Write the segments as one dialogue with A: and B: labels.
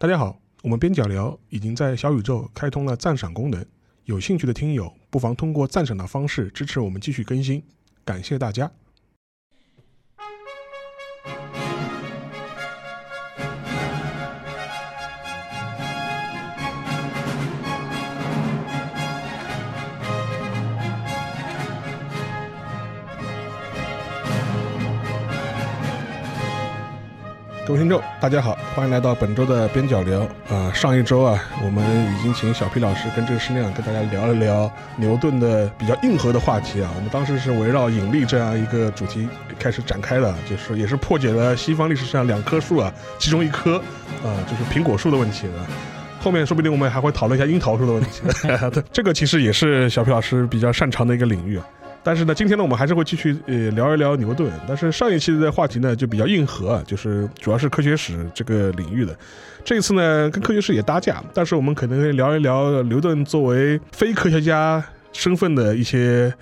A: 大家好，我们边角聊已经在小宇宙开通了赞赏功能，有兴趣的听友不妨通过赞赏的方式支持我们继续更新，感谢大家。各位听众，大家好，欢迎来到本周的边角聊啊、上一周啊，我们已经请小皮老师跟这个师亮跟大家聊了聊牛顿的比较硬核的话题啊。我们当时是围绕引力这样一个主题开始展开的，就是也是破解了西方历史上两棵树啊，其中一棵啊、就是苹果树的问题的。后面说不定我们还会讨论一下樱桃树的问题，对 这个其实也是小皮老师比较擅长的一个领域啊。但是呢，今天呢，我们还是会继续呃聊一聊牛顿。但是上一期的话题呢，就比较硬核啊，就是主要是科学史这个领域的。这一次呢，跟科学史也搭架，但是我们可能会聊一聊牛顿作为非科学家身份的一些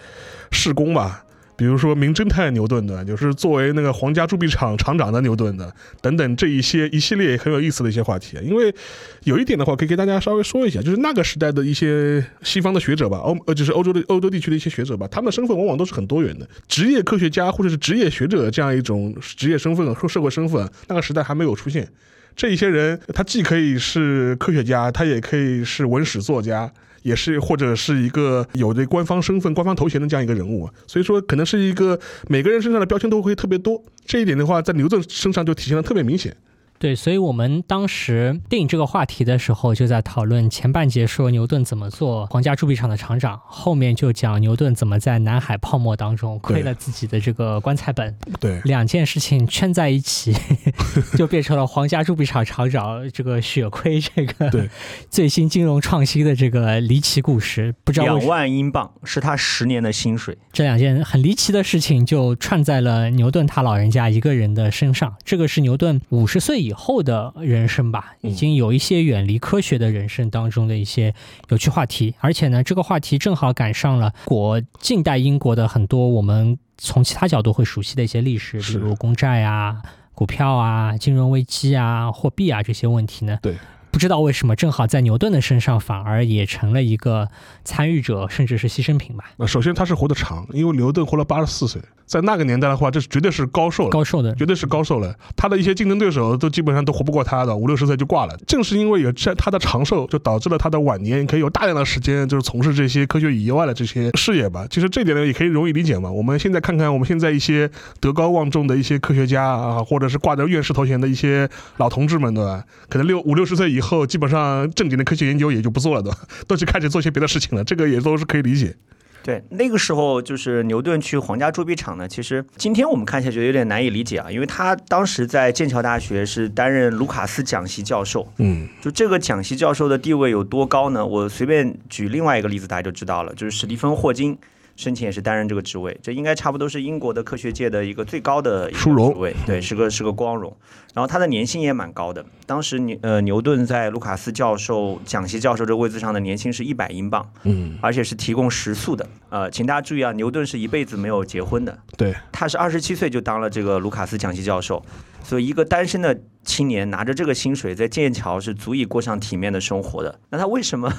A: 事工吧。比如说名侦探牛顿的，就是作为那个皇家铸币厂厂长的牛顿的，等等这一些一系列很有意思的一些话题。因为有一点的话，可以给大家稍微说一下，就是那个时代的一些西方的学者吧，欧呃就是欧洲的欧洲地区的一些学者吧，他们的身份往往都是很多元的，职业科学家或者是职业学者这样一种职业身份或社会身份，那个时代还没有出现。这一些人，他既可以是科学家，他也可以是文史作家，也是或者是一个有着官方身份、官方头衔的这样一个人物。所以说，可能是一个每个人身上的标签都会特别多。这一点的话，在牛顿身上就体现的特别明显。
B: 对，所以我们当时定这个话题的时候，就在讨论前半节说牛顿怎么做皇家铸币厂的厂长，后面就讲牛顿怎么在南海泡沫当中亏了自己的这个棺材本，
A: 对，
B: 两件事情圈在一起，就变成了皇家铸币厂厂长这个血亏这个
A: 对
B: 最新金融创新的这个离奇故事。不知道为
C: 两万英镑是他十年的薪水。
B: 这两件很离奇的事情就串在了牛顿他老人家一个人的身上。这个是牛顿五十岁以后的人生吧，
A: 嗯
B: 已经有一些远离科学的人生当中的一些有趣话题。而且呢，这个话题正好赶上了国近代英国的很多我们从其他角度会熟悉的一些历史，比如公债啊、股票啊、金融危机啊、货币啊这些问题呢。
A: 对。
B: 不知道为什么，正好在牛顿的身上反而也成了一个参与者，甚至是牺牲品吧。
A: 那首先他是活得长，因为牛顿活了八十四岁，在那个年代的话，这是绝对是高寿了。
B: 高寿的
A: 绝对是高寿了，他的一些竞争对手都基本上都活不过他的，五六十岁就挂了。正是因为有这他的长寿，就导致了他的晚年可以有大量的时间，就是从事这些科学以外的这些事业吧。其实这点呢，也可以容易理解嘛。我们现在看看我们现在一些德高望重的一些科学家啊，或者是挂着院士头衔的一些老同志们，对吧？可能六五六十岁以后，基本上正经的科学研究也就不做了，对吧？都去开始做些别的事情了，这个也都是可以理解。
C: 对，那个时候就是牛顿去皇家铸币厂呢。其实今天我们看起来觉得有点难以理解啊，因为他当时在剑桥大学是担任卢卡斯讲席教授。
A: 嗯，
C: 就这个讲席教授的地位有多高呢？我随便举另外一个例子，大家就知道了，就是史蒂芬霍金。生前也是担任这个职位，这应该差不多是英国的科学界的一个最高的
A: 殊荣
C: 职位，对，是个是个光荣。然后他的年薪也蛮高的，当时牛呃牛顿在卢卡斯教授讲席教授这个位置上的年薪是一百英镑，
A: 嗯，
C: 而且是提供食宿的。呃，请大家注意啊，牛顿是一辈子没有结婚的，
A: 对，
C: 他是二十七岁就当了这个卢卡斯讲席教授，所以一个单身的青年拿着这个薪水在剑桥是足以过上体面的生活的。那他为什么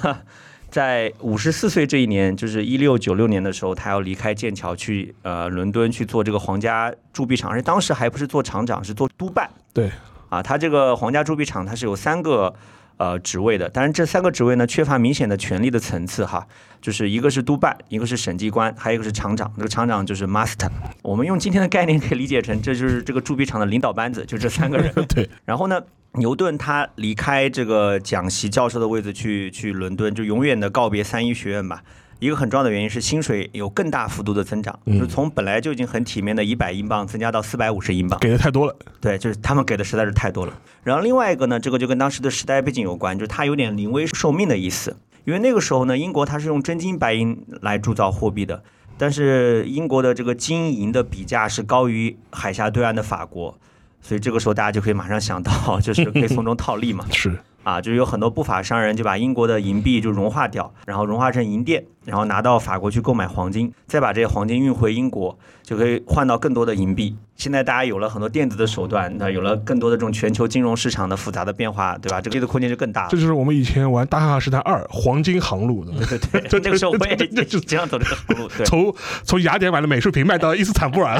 C: 在五十四岁这一年，就是一六九六年的时候，他要离开剑桥去呃伦敦去做这个皇家铸币厂，而且当时还不是做厂长，是做督办。
A: 对，
C: 啊，他这个皇家铸币厂它是有三个呃职位的，但是这三个职位呢缺乏明显的权力的层次哈，就是一个是督办，一个是审计官，还有一个是厂长。这个厂长就是 master。我们用今天的概念可以理解成，这就是这个铸币厂的领导班子，就这三个人。
A: 对，
C: 然后呢，牛顿他离开这个讲席教授的位置去去伦敦，就永远的告别三一学院吧。一个很重要的原因是薪水有更大幅度的增长，就是从本来就已经很体面的一百英镑增加到四百五十英镑。
A: 给的太多了。
C: 对，就是他们给的实在是太多了。然后另外一个呢，这个就跟当时的时代背景有关，就是它有点临危受命的意思。因为那个时候呢，英国它是用真金白银来铸造货币的，但是英国的这个金银的比价是高于海峡对岸的法国，所以这个时候大家就可以马上想到，就是可以从中 套利嘛。
A: 是，
C: 啊，就是有很多不法商人就把英国的银币就融化掉，然后融化成银锭，然后拿到法国去购买黄金，再把这些黄金运回英国，就可以换到更多的银币。现在大家有了很多电子的手段，那有了更多的这种全球金融市场的复杂的变化，对吧？这个的空间就更大了。
A: 这就是我们以前玩《大航海时代二》黄金航路的，
C: 对对对，那个时候我也也经常走这个航路，对。
A: 从从雅典买的美术品卖到伊斯坦布尔，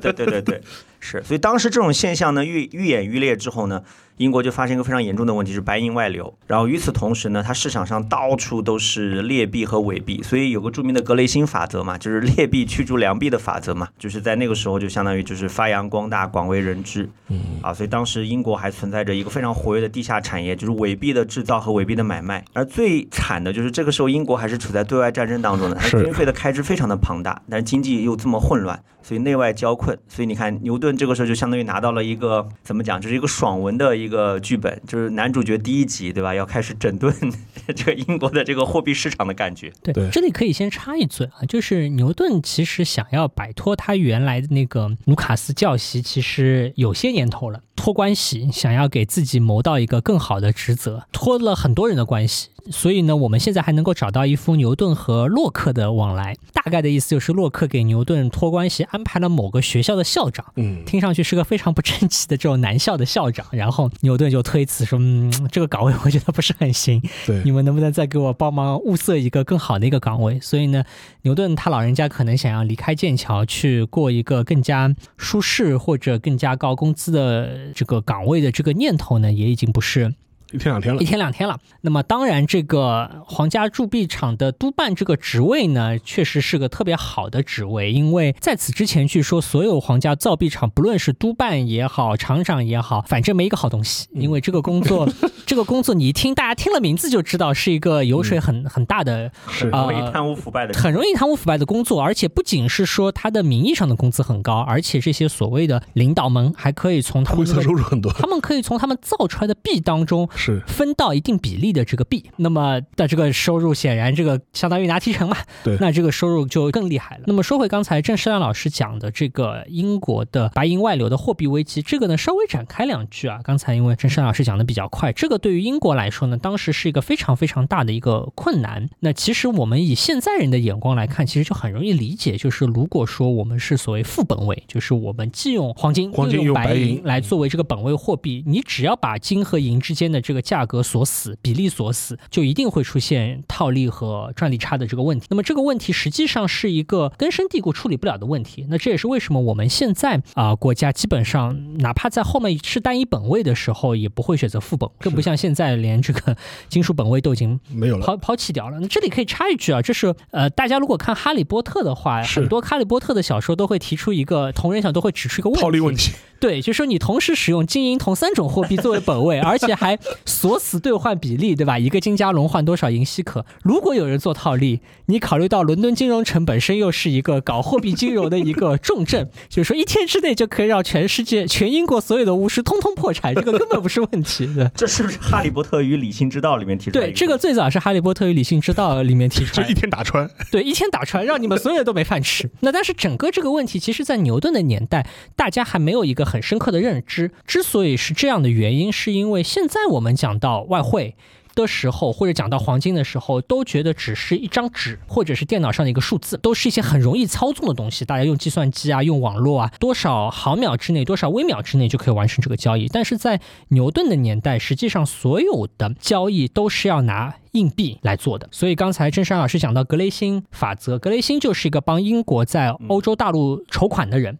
C: 对对对对，是。所以当时这种现象呢愈愈演愈烈之后呢。英国就发生一个非常严重的问题，是白银外流。然后与此同时呢，它市场上到处都是劣币和伪币，所以有个著名的格雷欣法则嘛，就是劣币驱逐良币的法则嘛，就是在那个时候就相当于就是发扬光大，广为人知。嗯啊，所以当时英国还存在着一个非常活跃的地下产业，就是伪币的制造和伪币的买卖。而最惨的就是这个时候英国还是处在对外战争当中的，它军费的开支非常的庞大，但是经济又这么混乱，所以内外交困。所以你看牛顿这个时候就相当于拿到了一个怎么讲，就是一个爽文的。一个剧本就是男主角第一集对吧？要开始整顿 这个英国的这个货币市场的感觉。
B: 对，这里可以先插一嘴啊，就是牛顿其实想要摆脱他原来的那个卢卡斯教习，其实有些年头了。托关系，想要给自己谋到一个更好的职责，托了很多人的关系。所以呢，我们现在还能够找到一幅牛顿和洛克的往来，大概的意思就是洛克给牛顿托关系，安排了某个学校的校长，嗯，听上去是个非常不争气的这种男校的校长，然后牛顿就推辞说，嗯，这个岗位我觉得不是很行，
A: 对，
B: 你们能不能再给我帮忙物色一个更好的一个岗位？所以呢，牛顿他老人家可能想要离开剑桥，去过一个更加舒适或者更加高工资的这个岗位的这个念头呢，也已经不是。
A: 一天两天了，
B: 一天两天了。那么当然，这个皇家铸币厂的督办这个职位呢，确实是个特别好的职位，因为在此之前，据说所有皇家造币厂，不论是督办也好，厂长也好，反正没一个好东西。因为这个工作，这个工作你一听，大家听了名字就知道是一个油水很很大的，是
C: 容易贪污腐败的，
B: 很容易贪污腐败的工作。而且不仅是说他的名义上的工资很高，而且这些所谓的领导们还可以从他们
A: 收入很多，
B: 他们可以从他们造出来的币当中。
A: 是
B: 分到一定比例的这个币，那么的这个收入显然这个相当于拿提成嘛，
A: 对，
B: 那这个收入就更厉害了。那么说回刚才郑世亮老师讲的这个英国的白银外流的货币危机，这个呢稍微展开两句啊。刚才因为郑世亮老师讲的比较快，这个对于英国来说呢，当时是一个非常非常大的一个困难。那其实我们以现在人的眼光来看，其实就很容易理解，就是如果说我们是所谓副本位，就是我们既用黄金又用白银来作为这个本位货币，你只要把金和银之间的这个价格锁死，比例锁死，就一定会出现套利和赚利差的这个问题。那么这个问题实际上是一个根深蒂固处理不了的问题。那这也是为什么我们现在啊国家基本上哪怕在后面是单一本位的时候，也不会选择副本，更不像现在连这个 金属本位都已经
A: 没有了，
B: 抛抛弃掉了。那这里可以插一句啊，就是呃大家如果看哈利波特的话，很多哈利波特的小说都会提出一个同人小都会指出一个问题，
A: 套利问题。
B: 对，就是说你同时使用金银铜三种货币作为本位，而且还锁死兑换比例，对吧？一个金加龙换多少银稀可？如果有人做套利，你考虑到伦敦金融城本身又是一个搞货币金融的一个重镇，就是说一天之内就可以让全世界、全英国所有的巫师通通破产，这个根本不是问题的。
C: 这是不是《哈利波特与理性之道》里面提出来？
B: 对，这个最早是《哈利波特与理性之道》里面提出来，
A: 就一天打穿。
B: 对，一天打穿，让你们所有人都没饭吃。那但是整个这个问题，其实在牛顿的年代，大家还没有一个很深刻的认。知之所以是这样的原因，是因为现在我们讲到外汇的时候，或者讲到黄金的时候，都觉得只是一张纸或者是电脑上的一个数字，都是一些很容易操纵的东西。大家用计算机啊，用网络啊，多少毫秒之内，多少微秒之内就可以完成这个交易。但是在牛顿的年代，实际上所有的交易都是要拿硬币来做的。所以刚才郑山老师讲到格雷欣法则，格雷欣就是一个帮英国在欧洲大陆筹款的人。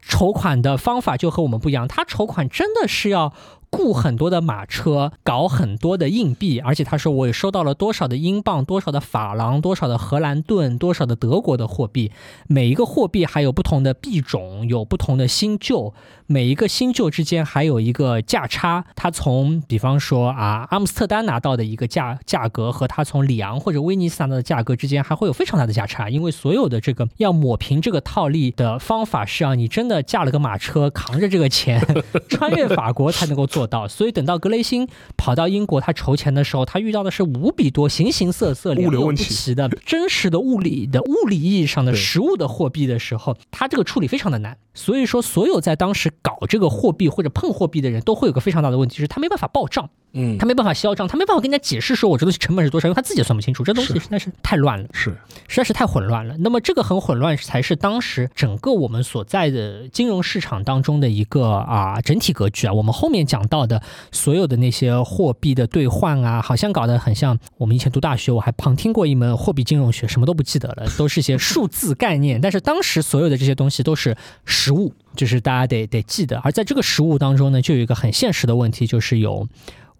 B: 筹款的方法就和我们不一样，他筹款真的是要。雇很多的马车，搞很多的硬币，而且他说我也收到了多少的英镑，多少的法郎，多少的荷兰盾，多少的德国的货币。每一个货币还有不同的币种，有不同的新旧，每一个新旧之间还有一个价差。他从比方说啊，阿姆斯特丹拿到的一个价价格和他从里昂或者威尼斯拿到的价格之间还会有非常大的价差，因为所有的这个要抹平这个套利的方法是要你真的驾了个马车，扛着这个钱 穿越法国才能够做。做到，所以等到格雷欣跑到英国，他筹钱的时候，他遇到的是无比多、形形色色、
A: 物流
B: 不齐的真实的物理的物理意义上的实物的货币的时候，他这个处理非常的难。所以说，所有在当时搞这个货币或者碰货币的人都会有个非常大的问题，就是他没办法报账。
A: 嗯，
B: 他没办法销账，他没办法跟人家解释说我这东西成本是多少，因为他自己也算不清楚，这东西实在是太乱了。
A: 是
B: 实在是太混乱了。那么这个很混乱，才是当时整个我们所在的金融市场当中的一个啊整体格局啊。我们后面讲到的所有的那些货币的兑换啊，好像搞得很像我们以前读大学，我还旁听过一门货币金融学，什么都不记得了，都是些数字概念。但是当时所有的这些东西都是实物，就是大家得得记得。而在这个实物当中呢，就有一个很现实的问题，就是有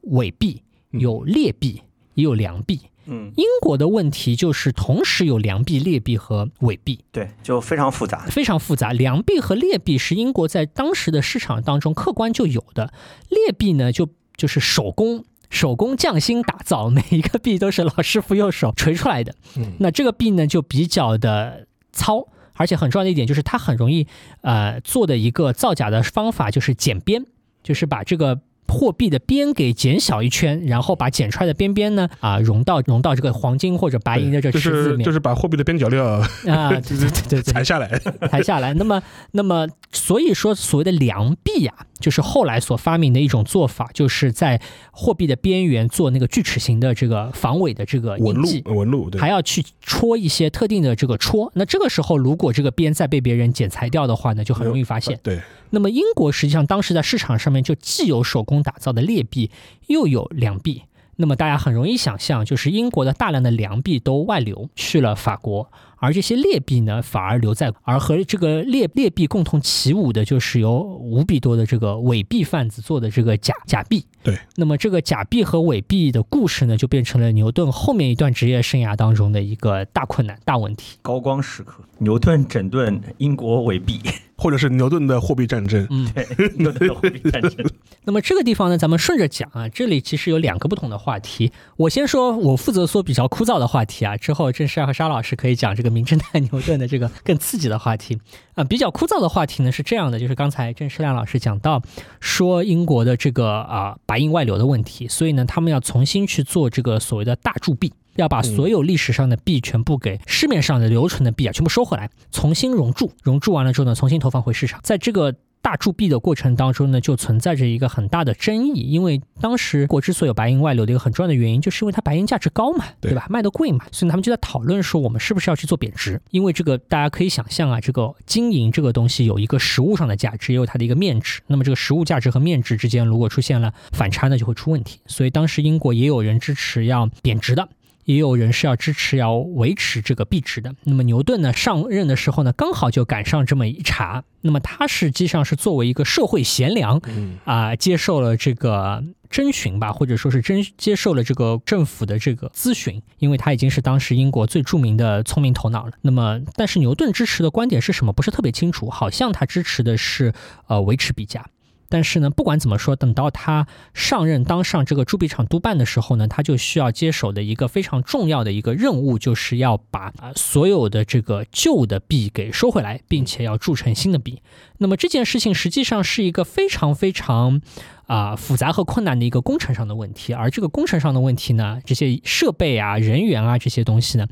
B: 伪币、有劣币，也有良币。
C: 嗯，
B: 英国的问题就是同时有良币、劣币和伪币，
C: 对，就非常复杂。
B: 非常复杂。良币和劣币是英国在当时的市场当中客观就有的，劣币呢就就是手工。手工匠心打造，每一个币都是老师傅用手锤出来的。
A: 嗯
B: 那这个币呢就比较的糙，而且很重要的一点就是它很容易呃做的一个造假的方法就是剪边，就是把这个。货币的边给减小一圈，然后把剪出来的边边呢啊融到融到这个黄金或者白银的这
A: 就
B: 池子里面
A: 是就是把货币的边角料
B: 啊，对对对对对，
A: 裁下来，
B: 裁下来。那么，那么，所以说，所谓的良币啊，就是后来所发明的一种做法，就是在货币的边缘做那个锯齿形的这个防伪的这个
A: 纹路。纹路对
B: 还，要去戳一些特定的这个戳，那这个时候如果这个边再被别人剪裁掉的话呢，就很容易发现。
A: 对，
B: 那么英国实际上当时在市场上面就既有手工打造的劣币，又有良币。那么大家很容易想象，就是英国的大量的良币都外流去了法国，而这些劣币呢反而留在，而和这个劣劣币共同起舞的就是由无比多的这个伪币贩子做的这个假假币。
A: 对，
B: 那么这个假币和伪币的故事呢，就变成了牛顿后面一段职业生涯当中的一个大困难、大问题。
C: 高光时刻，牛顿整顿英国伪币，
A: 或者是牛顿的货币战争，
B: 嗯，
C: 对，牛顿的货币战争。
B: 那么这个地方呢，咱们顺着讲啊，这里其实有两个不同的话题。我先说，我负责说比较枯燥的话题啊，之后郑世和沙老师可以讲这个名侦探牛顿的这个更刺激的话题 啊。比较枯燥的话题呢是这样的，就是刚才郑世亮老师讲到说英国的这个啊白银外流的问题，所以呢，他们要重新去做这个所谓的大铸币。要把所有历史上的币全部给市面上的留存的币啊，全部收回来，重新熔铸，熔铸完了之后呢，重新投放回市场。在这个大铸币的过程当中呢，就存在着一个很大的争议，因为当时国之所以有白银外流的一个很重要的原因，就是因为它白银价值高嘛，
A: 对
B: 对吧？卖的贵嘛，所以他们就在讨论说，我们是不是要去做贬值？因为这个大家可以想象啊，这个金银这个东西有一个实物上的价值，也有它的一个面值。那么这个实物价值和面值之间如果出现了反差呢，就会出问题。所以当时英国也有人支持要贬值的。也有人是要支持要维持这个币值的。那么牛顿呢上任的时候呢，刚好就赶上这么一茬。那么他实际上是作为一个社会贤良
A: 嗯
B: 啊、接受了这个征询吧，或者说是征接受了这个政府的这个咨询，因为他已经是当时英国最著名的聪明头脑了。那么，但是牛顿支持的观点是什么，不是特别清楚，好像他支持的是呃维持币价。但是呢，不管怎么说，等到他上任当上这个铸币厂督办的时候呢，他就需要接手的一个非常重要的一个任务，就是要把啊、所有的这个旧的币给收回来，并且要铸成新的币。那么这件事情实际上是一个非常非常啊、复杂和困难的一个工程上的问题，而这个工程上的问题呢，这些设备啊、人员啊这些东西呢。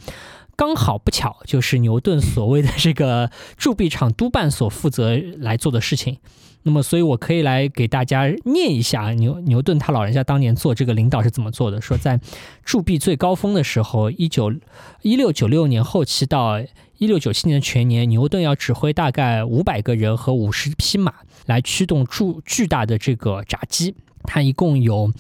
B: 刚好不巧，就是牛顿所谓的这个铸币厂督办所负责来做的事情。那么，所以我可以来给大家念一下牛牛顿他老人家当年做这个领导是怎么做的。说在铸币最高峰的时候，一九一六九六年后期到一六九七年的全年，牛顿要指挥大概五百个人和五十匹马来驱动铸巨大的这个闸机。他一共有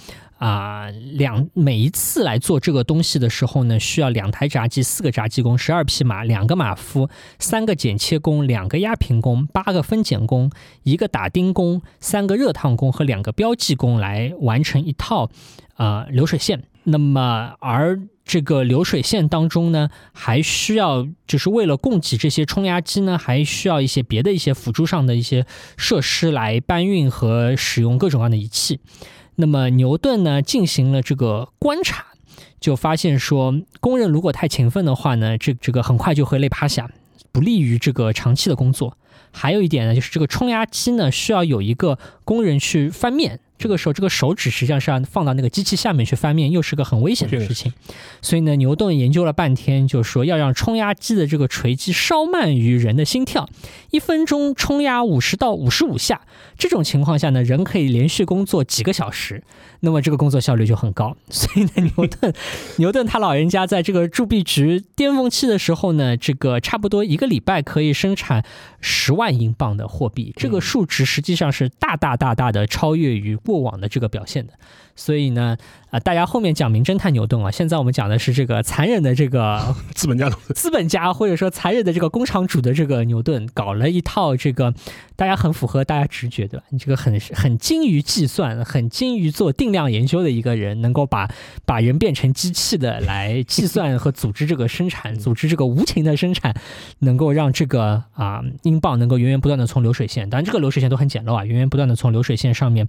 B: 啊、两每一次来做这个东西的时候呢，需要两台闸机、四个闸机工、十二匹马、两个马夫、三个剪切工、两个压平工、八个分拣工、一个打钉工、三个热烫工和两个标记工来完成一套呃流水线。那么而这个流水线当中呢，还需要就是为了供给这些冲压机呢，还需要一些别的一些辅助上的一些设施来搬运和使用各种各样的仪器。那么牛顿呢进行了这个观察，就发现说，工人如果太勤奋的话呢，这这个很快就会累趴下，不利于这个长期的工作。还有一点呢，就是这个冲压机呢需要有一个工人去翻面。这个时候这个手指实际上是要放到那个机器下面去翻面，又是个很危险的事情。所以呢，牛顿研究了半天，就说要让冲压机的这个锤击稍慢于人的心跳，一分钟冲压五十到五十五下。这种情况下呢，人可以连续工作几个小时，那么这个工作效率就很高。所以呢，牛顿，牛顿他老人家在这个铸币值巅峰期的时候呢，这个差不多一个礼拜可以生产十万英镑的货币，这个数值实际上是大大大大的超越于过往的这个表现的。所以呢，啊，大家后面讲名侦探牛顿啊，现在我们讲的是这个残忍的这个
A: 资本家，
B: 资本家或者说残忍的这个工厂主的这个牛顿，搞了一套这个，大家很符合大家直觉对吧？你这个很很精于计算，很精于做定量研究的一个人，能够把把人变成机器的来计算和组织这个生产，组织这个无情的生产，能够让这个啊英镑能够源源不断的从流水线，当然这个流水线都很简陋啊，源源不断的从流水线上面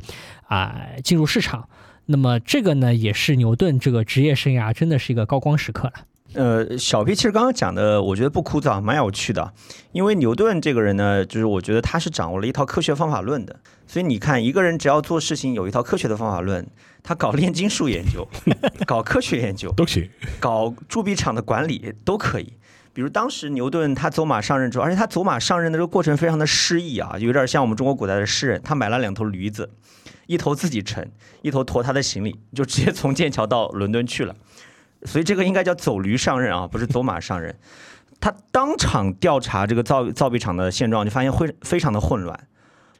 B: 啊进入市场。那么这个呢，也是牛顿这个职业生涯真的是一个高光时刻了。
C: 呃，小 P 其实刚刚讲的，我觉得不枯燥，蛮有趣的。因为牛顿这个人呢，就是我觉得他是掌握了一套科学方法论的。所以你看，一个人只要做事情有一套科学的方法论，他搞炼金术研究，搞科学研究
A: 都行，
C: 搞铸币厂的管理都可以。比如当时牛顿他走马上任之后，而且他走马上任的这个过程非常的诗意啊，有点像我们中国古代的诗人，他买了两头驴子。一头自己沉，一头驮他的行李，就直接从剑桥到伦敦去了。所以这个应该叫走驴上任啊，不是走马上任。他当场调查这个造造币厂的现状，就发现会非常的混乱。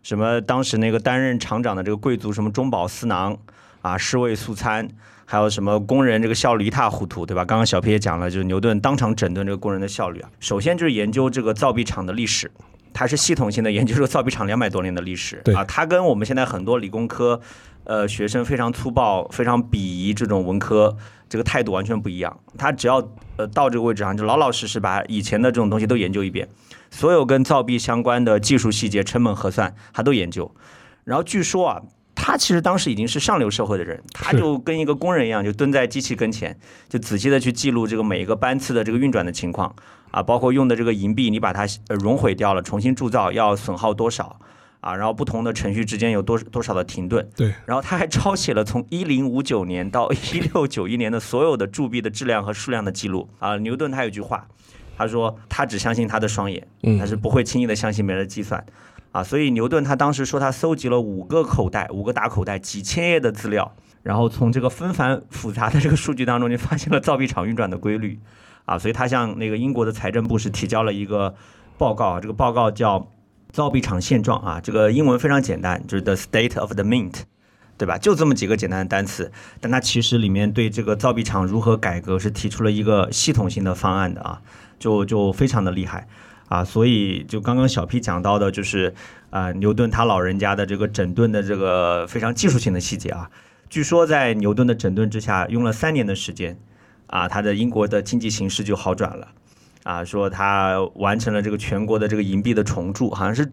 C: 什么当时那个担任厂长的这个贵族，什么中饱私囊啊，尸位素餐，还有什么工人这个效率一塌糊涂，对吧？刚刚小皮也讲了，就是牛顿当场整顿这个工人的效率啊。首先就是研究这个造币厂的历史。他是系统性的研究这个造币厂两百多年的历史啊，他跟我们现在很多理工科，呃，学生非常粗暴、非常鄙夷这种文科这个态度完全不一样。他只要呃到这个位置上，就老老实实把以前的这种东西都研究一遍，所有跟造币相关的技术细节、成本核算，他都研究。然后据说啊，他其实当时已经是上流社会的人，他就跟一个工人一样，就蹲在机器跟前，就仔细的去记录这个每一个班次的这个运转的情况。啊，包括用的这个银币，你把它熔毁掉了，重新铸造要损耗多少？啊，然后不同的程序之间有多多少的停顿？
A: 对。
C: 然后他还抄写了从一零五九年到一六九一年的所有的铸币的质量和数量的记录。啊，牛顿他有句话，他说他只相信他的双眼，他是不会轻易的相信别人的计算。啊，所以牛顿他当时说他搜集了五个口袋，五个大口袋，几千页的资料，然后从这个纷繁复杂的这个数据当中，就发现了造币厂运转的规律。啊，所以他向那个英国的财政部是提交了一个报告，这个报告叫《造币厂现状》啊，这个英文非常简单，就是 The State of the Mint，对吧？就这么几个简单的单词，但它其实里面对这个造币厂如何改革是提出了一个系统性的方案的啊，就就非常的厉害啊，所以就刚刚小 P 讲到的，就是啊，牛顿他老人家的这个整顿的这个非常技术性的细节啊，据说在牛顿的整顿之下，用了三年的时间。啊，他的英国的经济形势就好转了，啊，说他完成了这个全国的这个银币的重铸，好像是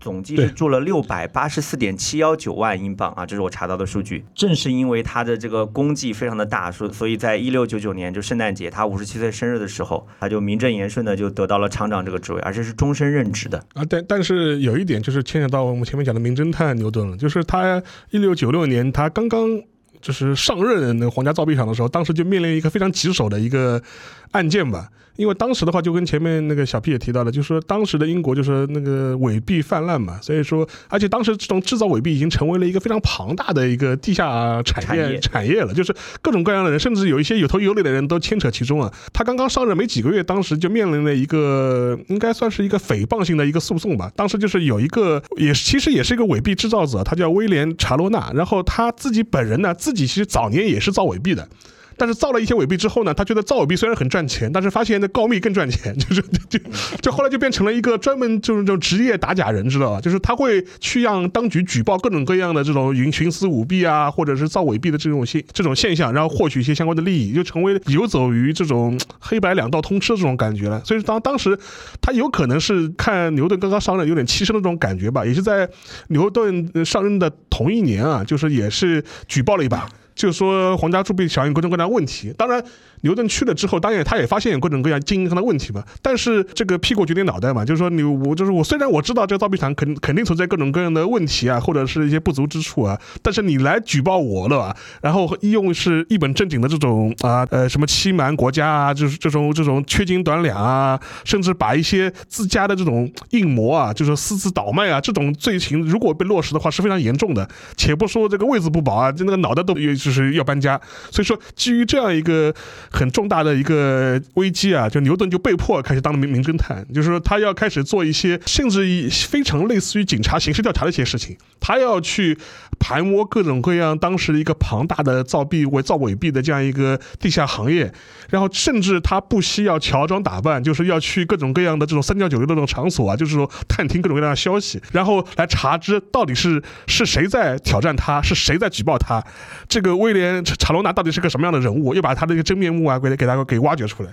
C: 总计是铸了六百八十四点七幺九万英镑啊，这是我查到的数据。正是因为他的这个功绩非常的大，所所以在一六九九年就圣诞节，他五十七岁生日的时候，他就名正言顺的就得到了厂长这个职位，而且是终身任职的
A: 啊。但但是有一点就是牵扯到我们前面讲的名侦探牛顿了，就是他一六九六年他刚刚。就是上任那个皇家造币厂的时候，当时就面临一个非常棘手的一个案件吧。因为当时的话，就跟前面那个小 P 也提到了，就是说当时的英国就是那个伪币泛滥嘛，所以说，而且当时这种制造伪币已经成为了一个非常庞大的一个地下产业产业了，就是各种各样的人，甚至有一些有头有脸的人都牵扯其中啊。他刚刚上任没几个月，当时就面临了一个应该算是一个诽谤性的一个诉讼吧。当时就是有一个也其实也是一个伪币制造者，他叫威廉查罗纳，然后他自己本人呢，自己其实早年也是造伪币的。但是造了一些伪币之后呢，他觉得造伪币虽然很赚钱，但是发现那告密更赚钱，就是就就后来就变成了一个专门就是这种职业打假人，知道吧？就是他会去让当局举报各种各样的这种徇徇私舞弊啊，或者是造伪币的这种现这种现象，然后获取一些相关的利益，就成为游走于这种黑白两道通吃的这种感觉了。所以当当时他有可能是看牛顿刚刚上任有点气盛的这种感觉吧，也是在牛顿上任的同一年啊，就是也是举报了一把。就说皇家铸币响应各种各样的问题。当然，牛顿去了之后，当然他也发现有各种各样经营上的问题嘛。但是这个屁股决定脑袋嘛，就是说你我就是我，虽然我知道这个造币厂肯肯定存在各种各样的问题啊，或者是一些不足之处啊，但是你来举报我了吧？然后用是一本正经的这种啊呃什么欺瞒国家啊，就是这种这种缺斤短两啊，甚至把一些自家的这种硬模啊，就是私自倒卖啊这种罪行，如果被落实的话是非常严重的。且不说这个位子不保啊，就那个脑袋都就是要搬家。所以说，基于这样一个很重大的一个危机啊，就牛顿就被迫开始当了名名侦探，就是说他要开始做一些甚至于非常类似于警察刑事调查的一些事情，他要去盘摸各种各样当时一个庞大的造币伪造伪币的这样一个地下行业，然后甚至他不惜要乔装打扮，就是要去各种各样的这种三教九流的这种场所啊，就是说探听各种各样的消息，然后来查知到底是是谁在挑战他，是谁在举报他，这个威廉查罗纳到底是个什么样的人物，又把他的一个真面目啊给给他给挖掘出来。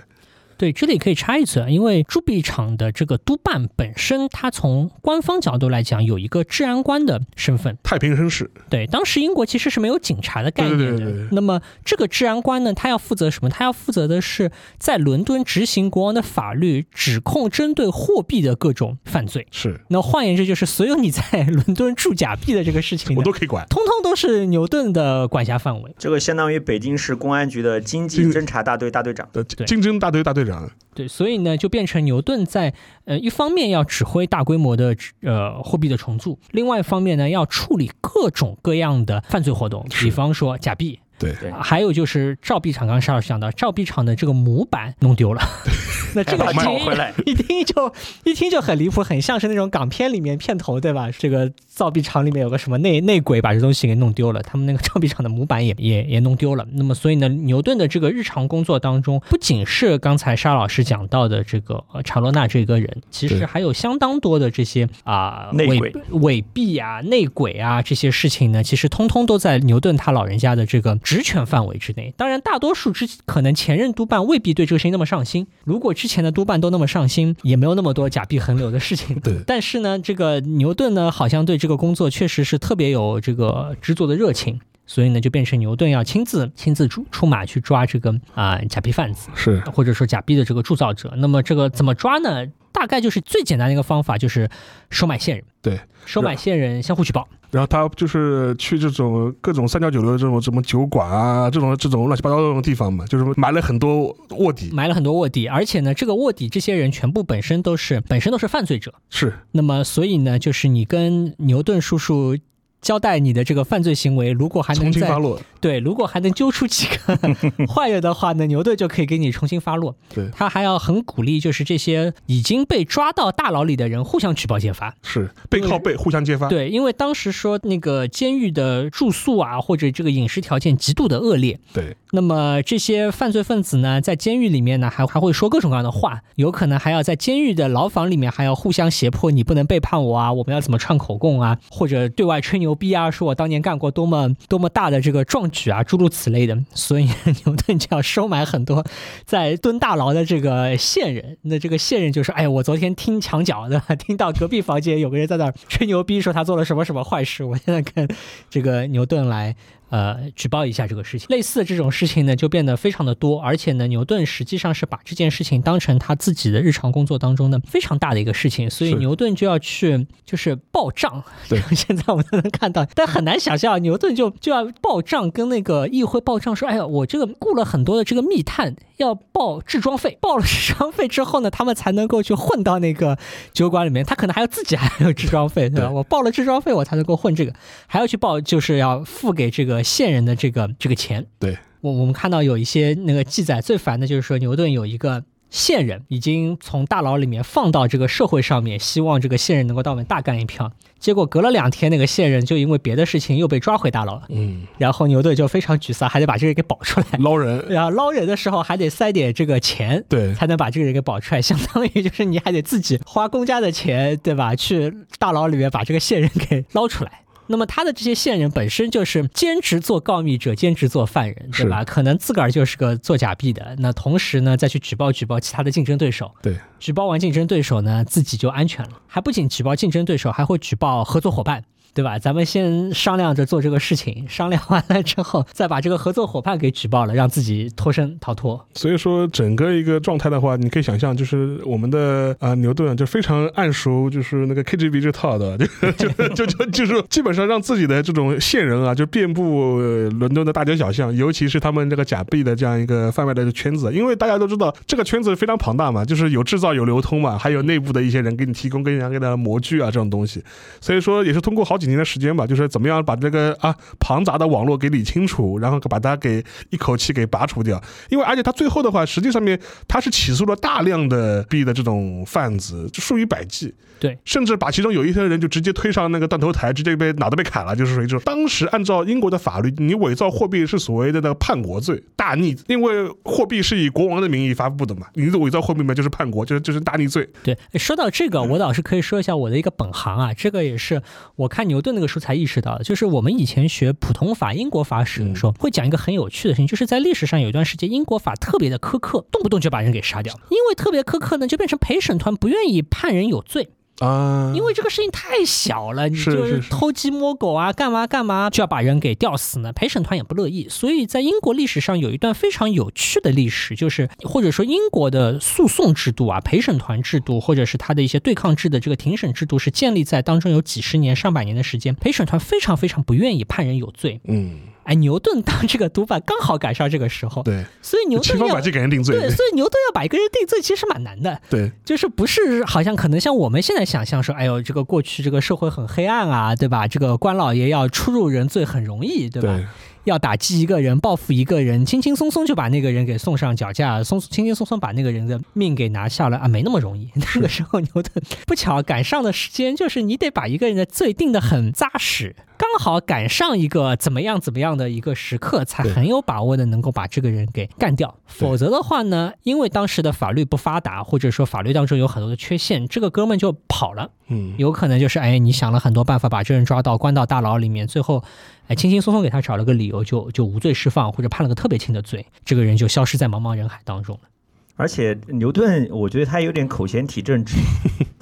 B: 对，这里可以插一嘴，因为铸币厂的这个督办本身，它从官方角度来讲有一个治安官的身份，
A: 太平绅士。
B: 对，当时英国其实是没有警察的概念的。
A: 对对对对
B: 那么这个治安官呢，他要负责什么？他要负责的是在伦敦执行国王的法律，指控针对货币的各种犯罪。
A: 是
B: 那换言之，就是所有你在 伦敦铸假币的这个事情
A: 我都，可以管。
B: 通通都是牛顿的管辖范围。
C: 这个相当于北京市公安局的经济侦查大队大队长。
A: 的
B: 对
A: 经侦大队大队长，
B: 对，所以呢，就变成牛顿在呃一方面要指挥大规模的呃货币的重组，另外一方面呢要处理各种各样的犯罪活动，比方说假币。
A: 对。
C: 对。
B: 啊还有就是造币厂，刚才沙老师讲到，造币厂的这个模板弄丢了，那这个 一听就一听就很离谱，很像是那种港片里面片头，对吧？这个造币厂里面有个什么内内鬼把这东西给弄丢了，他们那个造币厂的模板也也也弄丢了。那么所以呢，牛顿的这个日常工作当中，不仅是刚才沙老师讲到的这个呃查罗纳这个人，其实还有相当多的这些啊、伪
C: 内鬼。
B: 伪币啊、内鬼啊这些事情呢，其实通通都在牛顿他老人家的这个职权范围之内。当然，大多数之可能前任督办未必对这个事情那么上心。如果之前的督办都那么上心，也没有那么多假币横流的事情。
A: 对
B: 但是呢，这个牛顿呢，好像对这个工作确实是特别有这个执着的热情。所以呢，就变成牛顿要亲自亲自出出马去抓这个啊、假币贩子，
A: 是
B: 或者说假币的这个铸造者。那么这个怎么抓呢？大概就是最简单的一个方法，就是收买线人，
A: 对。
B: 收买线人相互举报。
A: 然后他就是去这种各种三教九流的这种什么酒馆啊，这种这种乱七八糟的这种地方嘛，就是埋了很多卧底。
B: 埋了很多卧底，而且呢，这个卧底这些人全部本身都是本身都是犯罪者。
A: 是
B: 那么，所以呢，就是你跟牛顿叔叔交代你的这个犯罪行为，如果还能在
A: 从轻发落。
B: 对，如果还能揪出几个 坏人的话呢，牛顿就可以给你重新发落。
A: 对
B: 他还要很鼓励，就是这些已经被抓到大牢里的人互相举报揭发。
A: 是背靠背互相揭发。
B: 对，因为当时说那个监狱的住宿啊，或者这个饮食条件极度的恶劣，
A: 对
B: 那么这些犯罪分子呢，在监狱里面呢，还还会说各种各样的话，有可能还要在监狱的牢房里面还要互相胁迫，你不能背叛我啊，我们要怎么串口供啊，或者对外吹牛逼啊，说我当年干过多么多么大的这个壮举啊，诸如此类的。所以 牛顿就要收买很多在蹲大牢的这个线人。那这个线人就说：“哎，我昨天听墙角的？听到隔壁房间有个人在那吹牛逼，说他做了什么什么坏事，我现在跟这个牛顿来。”呃，举报一下这个事情，类似的这种事情呢，就变得非常的多，而且呢，牛顿实际上是把这件事情当成他自己的日常工作当中呢非常大的一个事情，所以牛顿就要去就是报账。
A: 对，
B: 现在我们都能看到，但很难想象牛顿就就要报账，跟那个议会报账说，哎呀，我这个雇了很多的这个密探，要报制装费，报了制装费之后呢，他们才能够去混到那个酒馆里面，他可能还要自己还有制装费，对吧？
A: 对
B: 我报了制装费，我才能够混这个，还要去报，就是要付给这个线人的这个这个钱。
A: 对，
B: 我我们看到有一些那个记载，最烦的就是说牛顿有一个。线人已经从大牢里面放到这个社会上面，希望这个线人能够到我们大干一票。结果隔了两天，那个线人就因为别的事情又被抓回大牢了。
A: 嗯，
B: 然后牛顿就非常沮丧，还得把这个人给保出来。
A: 捞人。
B: 然后捞人的时候还得塞点这个钱，
A: 对
B: 才能把这个人给保出来。相当于就是你还得自己花公家的钱，对吧？去大牢里面把这个线人给捞出来。那么他的这些线人本身就是兼职做告密者，兼职做犯人，对吧？可能自个儿就是个做假币的，那同时呢再去举报举报其他的竞争对手，
A: 对，
B: 举报完竞争对手呢，自己就安全了。还不仅举报竞争对手，还会举报合作伙伴。对吧？咱们先商量着做这个事情，商量完了之后，再把这个合作伙伴给举报了，让自己脱身逃脱。
A: 所以说，整个一个状态的话，你可以想象，就是我们的啊、牛顿就非常暗熟，就是那个 KGB 这套的，就就就就就是基本上让自己的这种线人啊，就遍布伦敦的大街小巷，尤其是他们这个假币的这样一个贩卖的圈子，因为大家都知道这个圈子非常庞大嘛，就是有制造有流通嘛，还有内部的一些人给你提供各样各样的模具啊这种东西，所以说也是通过好几年的时间吧，就是怎么样把这个啊庞杂的网络给理清楚，然后把它给一口气给拔除掉。因为而且他最后的话，实际上面他是起诉了大量的币的这种贩子，就数以百计。
B: 对，
A: 甚至把其中有一些人就直接推上那个断头台，直接被脑袋被砍了，就是属于这种。当时按照英国的法律，你伪造货币是所谓的那个叛国罪、大逆，因为货币是以国王的名义发布的嘛，你伪造货币嘛就是叛国，就是就是大逆罪。
B: 对，说到这个，我倒是可以说一下我的一个本行啊，这个也是我看牛顿那个书才意识到的，就是我们以前学普通法、英国法史的时候，会讲一个很有趣的事情，就是在历史上有一段时间，英国法特别的苛刻，动不动就把人给杀掉，因为特别苛刻呢，就变成陪审团不愿意判人有罪。
A: 啊，
B: 因为这个事情太小了，你就是
A: 是
B: 偷鸡摸狗啊，干嘛干嘛就要把人给吊死呢？陪审团也不乐意，所以在英国历史上有一段非常有趣的历史，就是或者说英国的诉讼制度啊、陪审团制度，或者是它的一些对抗制的这个庭审制度，是建立在当中有几十年、上百年的时间。陪审团非常非常不愿意判人有罪，
A: 嗯，
B: 哎，牛顿当这个督办刚好赶上这个时候，
A: 对，
B: 所以牛顿要
A: 千方百计给人定罪。
B: 对，所以牛顿要把一个人定罪，其实蛮难的。
A: 对，
B: 就是不是好像可能像我们现在想象说，哎呦，这个过去这个社会很黑暗啊，对吧？这个官老爷要出入人罪很容易，对吧？
A: 对
B: 要打击一个人，报复一个人，轻轻松松就把那个人给送上绞架，松轻轻松松把那个人的命给拿下了啊，没那么容易。那个时候牛顿不巧赶上的时间，就是你得把一个人的罪定的很扎实，刚好赶上一个怎么样怎么样的一个时刻，才很有把握的能够把这个人给干掉。否则的话呢，因为当时的法律不发达，或者说法律当中有很多的缺陷，这个哥们就跑了。
A: 嗯，
B: 有可能就是哎，你想了很多办法把这人抓到，关到大牢里面，最后哎轻轻松松给他找了个理由就就无罪释放，或者判了个特别轻的罪，这个人就消失在茫茫人海当中了。
C: 而且牛顿，我觉得他有点口嫌体正直。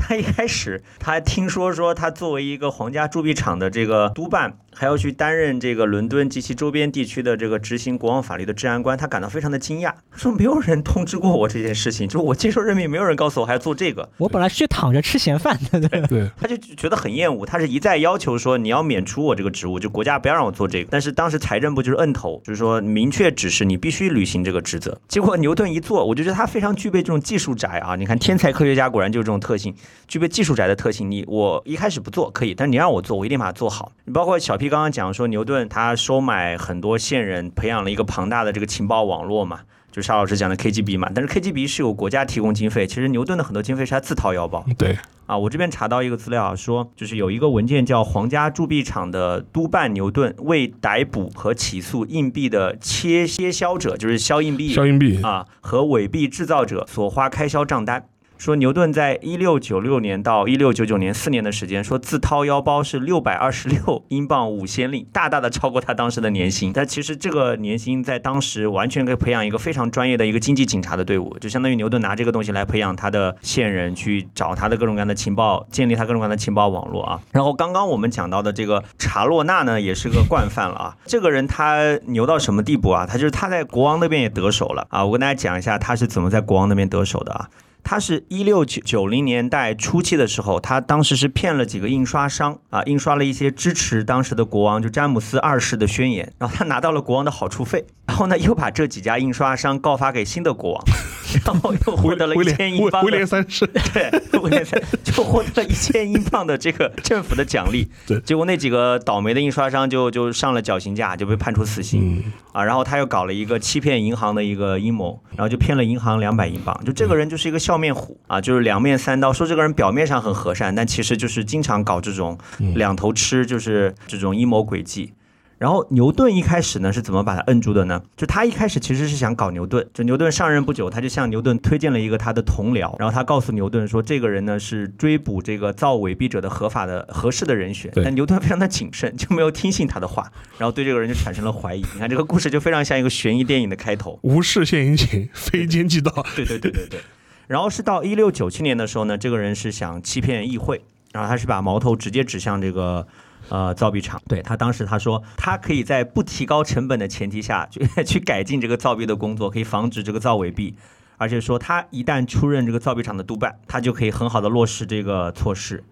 C: 他一开始，他听说说他作为一个皇家铸币厂的这个督办，还要去担任这个伦敦及其周边地区的这个执行国王法律的治安官，他感到非常的惊讶，说没有人通知过我这件事情，就是我接受任命，没有人告诉我还要做这个。
B: 我本来是去躺着吃闲饭的，对吧？
A: 对，
C: 他就觉得很厌恶，他是一再要求说你要免除我这个职务，就国家不要让我做这个。但是当时财政部就是摁头，就是说明确指示你必须履行这个职责。结果牛顿一做，我就觉得他非常具备这种技术宅啊！你看天才科学家果然就是这种特性，具备技术宅的特性。你我一开始不做可以，但你让我做，我一定把它做好。包括小 P 刚刚讲说牛顿他收买很多线人，培养了一个庞大的这个情报网络嘛。就沙老师讲的 KGB 嘛，但是 KGB 是有国家提供经费，其实牛顿的很多经费是他自掏腰包。
A: 对，
C: 啊，我这边查到一个资料啊，说就是有一个文件叫《皇家铸币厂的督办牛顿为逮捕和起诉硬币的切切销者，就是销硬币
A: 削硬币，
C: 啊和伪币制造者所花开销账单。说牛顿在一六九六年到一六九九年四年的时间，说自掏腰包是六百二十六英镑五先令，大大的超过他当时的年薪。但其实这个年薪在当时完全可以培养一个非常专业的一个经济警察的队伍，就相当于牛顿拿这个东西来培养他的线人，去找他的各种各样的情报，建立他各种各样的情报网络啊。然后刚刚我们讲到的这个查洛纳呢，也是个惯犯了啊。这个人他牛到什么地步啊？他就是他在国王那边也得手了啊。我跟大家讲一下他是怎么在国王那边得手的啊。他是一六九九零年代初期的时候，他当时是骗了几个印刷商啊，印刷了一些支持当时的国王就詹姆斯二世的宣言，然后他拿到了国王的好处费，然后呢又把这几家印刷商告发给新的国王，然后又获得了一千英镑的
A: 廉三世，
C: 对，威廉三就获得了一千英镑的这个政府的奖励。
A: 对
C: 结果那几个倒霉的印刷商就就上了绞刑架，就被判处死刑。
A: 嗯，
C: 啊，然后他又搞了一个欺骗银行的一个阴谋，然后就骗了银行两百英镑。就这个人就是一个笑面虎啊，就是两面三刀。说这个人表面上很和善，但其实就是经常搞这种两头吃，就是这种阴谋诡计。然后牛顿一开始呢是怎么把他摁住的呢？就他一开始其实是想搞牛顿，就牛顿上任不久，他就向牛顿推荐了一个他的同僚，然后他告诉牛顿说，这个人呢是追捕这个造伪币者的合法的合适的人选。但牛顿非常的谨慎，就没有听信他的话，然后对这个人就产生了怀疑。你看这个故事就非常像一个悬疑电影的开头。
A: 无事献殷勤，非奸即盗。
C: 对对对对对。然后是到一六九七年的时候呢，这个人是想欺骗议会，然后他是把矛头直接指向这个呃造币厂。对他当时他说，他可以在不提高成本的前提下去 去改进这个造币的工作，可以防止这个造伪币。而且说他一旦出任这个造币厂的督办，他就可以很好的落实这个措施。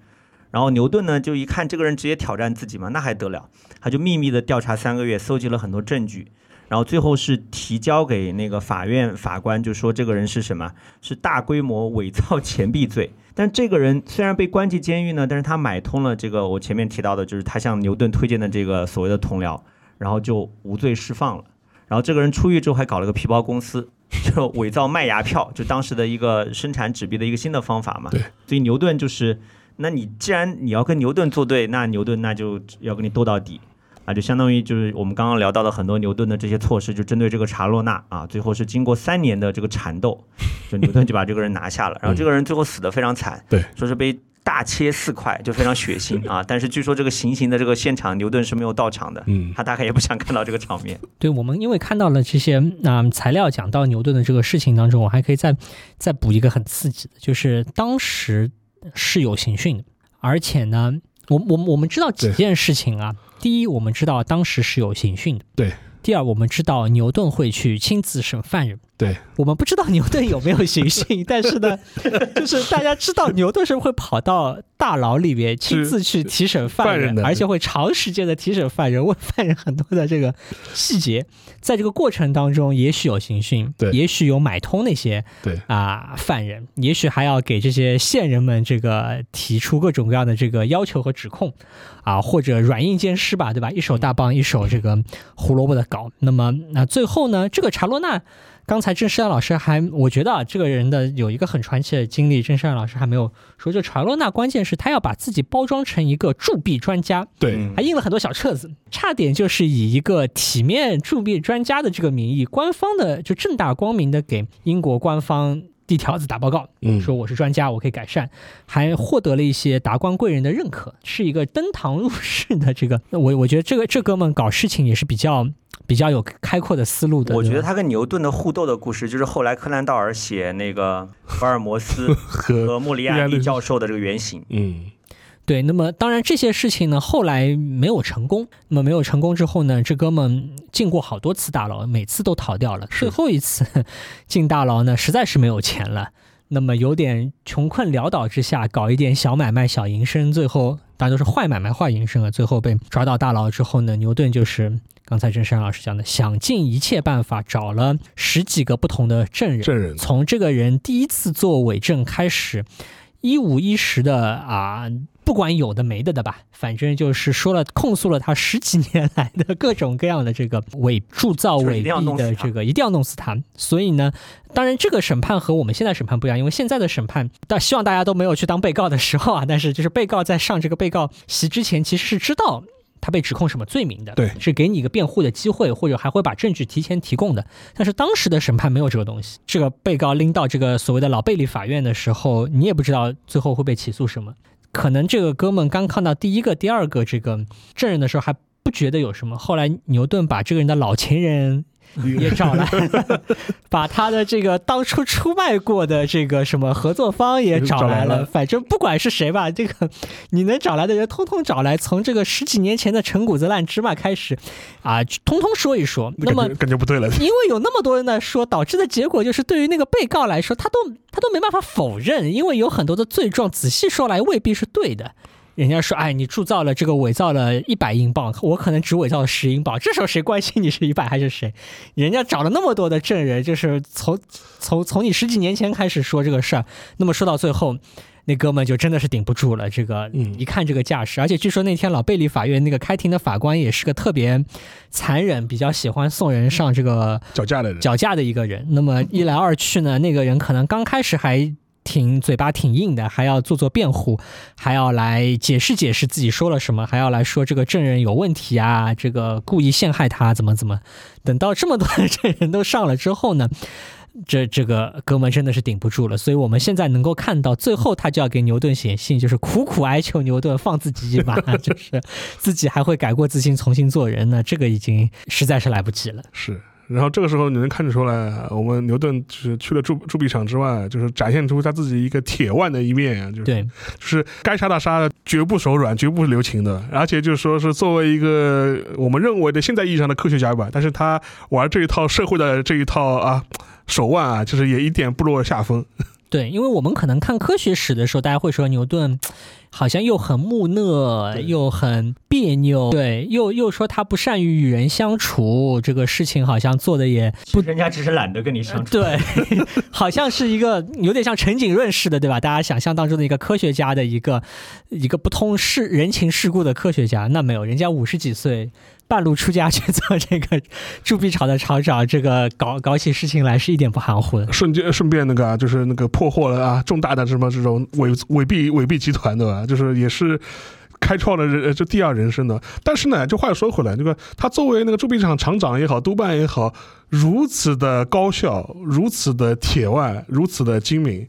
C: 然后牛顿呢，就一看这个人直接挑战自己嘛，那还得了？他就秘密的调查三个月，搜集了很多证据，然后最后是提交给那个法院法官，就说这个人是什么？是大规模伪造钱币罪。但这个人虽然被关进监狱呢，但是他买通了这个我前面提到的，就是他向牛顿推荐的这个所谓的同僚，然后就无罪释放了。然后这个人出狱之后还搞了个皮包公司。就伪造麦芽票，就当时的一个生产纸币的一个新的方法嘛。
A: 对，
C: 所以牛顿就是，那你既然你要跟牛顿作对，那牛顿那就要跟你斗到底啊，就相当于就是我们刚刚聊到的很多牛顿的这些措施，就针对这个查洛纳啊，最后是经过三年的这个缠斗，就牛顿就把这个人拿下了，然后这个人最后死的非常惨，
A: 对，
C: 说是被。大切四块就非常血腥啊！但是据说这个行刑的这个现场，牛顿是没有到场的。嗯，他大概也不想看到这个场面。
B: 对我们，因为看到了这些啊材料讲到牛顿的这个事情当中，我还可以再再补一个很刺激的，就是当时是有刑讯的，而且呢，我我我们知道几件事情啊。第一，我们知道当时是有刑讯的。
A: 对。
B: 第二，我们知道牛顿会去亲自审犯人。
A: 对，
B: 我们不知道牛顿有没有刑讯，但是呢，就是大家知道牛顿是会跑到大牢里面亲自去提审犯人，而且会长时间的提审犯人，问犯人很多的这个细节。在这个过程当中，也许有刑讯，
A: 对，
B: 也许有买通那些
A: 对
B: 啊犯人，也许还要给这些线人们这个提出各种各样的这个要求和指控啊，或者软硬兼施吧，对吧？一手大棒，一手这个胡萝卜的搞。那么那最后呢，这个查罗娜。刚才郑世亮老师还，我觉得啊，这个人的有一个很传奇的经历，郑世亮老师还没有说。就查洛纳，关键是他要把自己包装成一个铸币专家，
A: 对，
B: 还印了很多小册子，差点就是以一个体面铸币专家的这个名义，官方的就正大光明的给英国官方递条子打报告，嗯，说我是专家，我可以改善，还获得了一些达官贵人的认可，是一个登堂入室的这个。我我觉得这个这哥们搞事情也是比较。比较有开阔的思路的，
C: 我觉得他跟牛顿的互斗的故事，就是后来柯南道尔写那个福尔摩斯 和莫里亚蒂教授的这个原型。
A: 嗯，
B: 对。那么当然这些事情呢，后来没有成功。那么没有成功之后呢，这哥们进过好多次大牢，每次都逃掉了。最后一次 进大牢呢，实在是没有钱了。那么有点穷困潦倒之下，搞一点小买卖、小营生，最后当然都是坏买卖、坏营生啊。最后被抓到大牢之后呢，牛顿就是。刚才郑山老师讲的，想尽一切办法找了十几个不同的证人，
A: 证人
B: 从这个人第一次做伪证开始，一五一十的啊，不管有的没的的吧，反正就是说了控诉了他十几年来的各种各样的这个伪铸造伪币的这个，一定要弄死他。所以呢，当然这个审判和我们现在审判不一样，因为现在的审判，但希望大家都没有去当被告的时候啊，但是就是被告在上这个被告席之前，其实是知道。他被指控什么罪名的？
A: 对，
B: 是给你一个辩护的机会，或者还会把证据提前提供的。但是当时的审判没有这个东西。这个被告拎到这个所谓的老贝利法院的时候，你也不知道最后会被起诉什么。可能这个哥们刚看到第一个、第二个这个证人的时候，还不觉得有什么。后来牛顿把这个人的老情人。也找来了，把他的这个当初出卖过的这个什么合作方也找来了。反正不管是谁吧，这个你能找来的人，通通找来。从这个十几年前的陈谷子烂芝麻开始，啊，通通说一说。那么
A: 感觉不对了，
B: 因为有那么多人在说，导致的结果就是，对于那个被告来说，他都他都没办法否认，因为有很多的罪状，仔细说来未必是对的。人家说，哎，你铸造了这个伪造了一百英镑，我可能只伪造了十英镑。这时候谁关心你是一百还是谁？人家找了那么多的证人，就是从从从你十几年前开始说这个事儿，那么说到最后，那哥们就真的是顶不住了。这个，嗯一看这个架势，而且据说那天老贝利法院那个开庭的法官也是个特别残忍、比较喜欢送人上这个
A: 脚架的人，
B: 脚架的一个人。那么一来二去呢，那个人可能刚开始还。挺嘴巴挺硬的，还要做做辩护，还要来解释解释自己说了什么，还要来说这个证人有问题啊，这个故意陷害他怎么怎么。等到这么多的证人都上了之后呢，这这个哥们真的是顶不住了。所以我们现在能够看到，最后他就要给牛顿写信，就是苦苦哀求牛顿放自己一马，就是自己还会改过自新，重新做人呢。这个已经实在是来不及了。
A: 是。然后这个时候你能看得出来，我们牛顿就是去了铸铸币厂之外，就是展现出他自己一个铁腕的一面，就是
B: 对，
A: 就是该杀的杀，绝不手软，绝不留情的。而且就是说是作为一个我们认为的现在意义上的科学家吧，但是他玩这一套社会的这一套啊手腕啊，就是也一点不落下风。
B: 对，因为我们可能看科学史的时候，大家会说牛顿好像又很木讷，又很别扭，对，又又说他不善于与人相处，这个事情好像做的也
C: 不，人家只是懒得跟你相处。
B: 对，好像是一个有点像陈景润似的，对吧？大家想象当中的一个科学家的一个一个不通世人情世故的科学家，那没有，人家五十几岁。半路出家去做这个铸币厂的厂长，这个搞搞起事情来是一点不含糊的。
A: 瞬间顺便那个就是那个破获了啊重大的什么这种伪伪币伪币集团对吧？就是也是。开创了人这第二人生的，但是呢，这话又说回来，这个他作为那个铸币厂厂长也好，督办也好，如此的高效，如此的铁腕，如此的精明，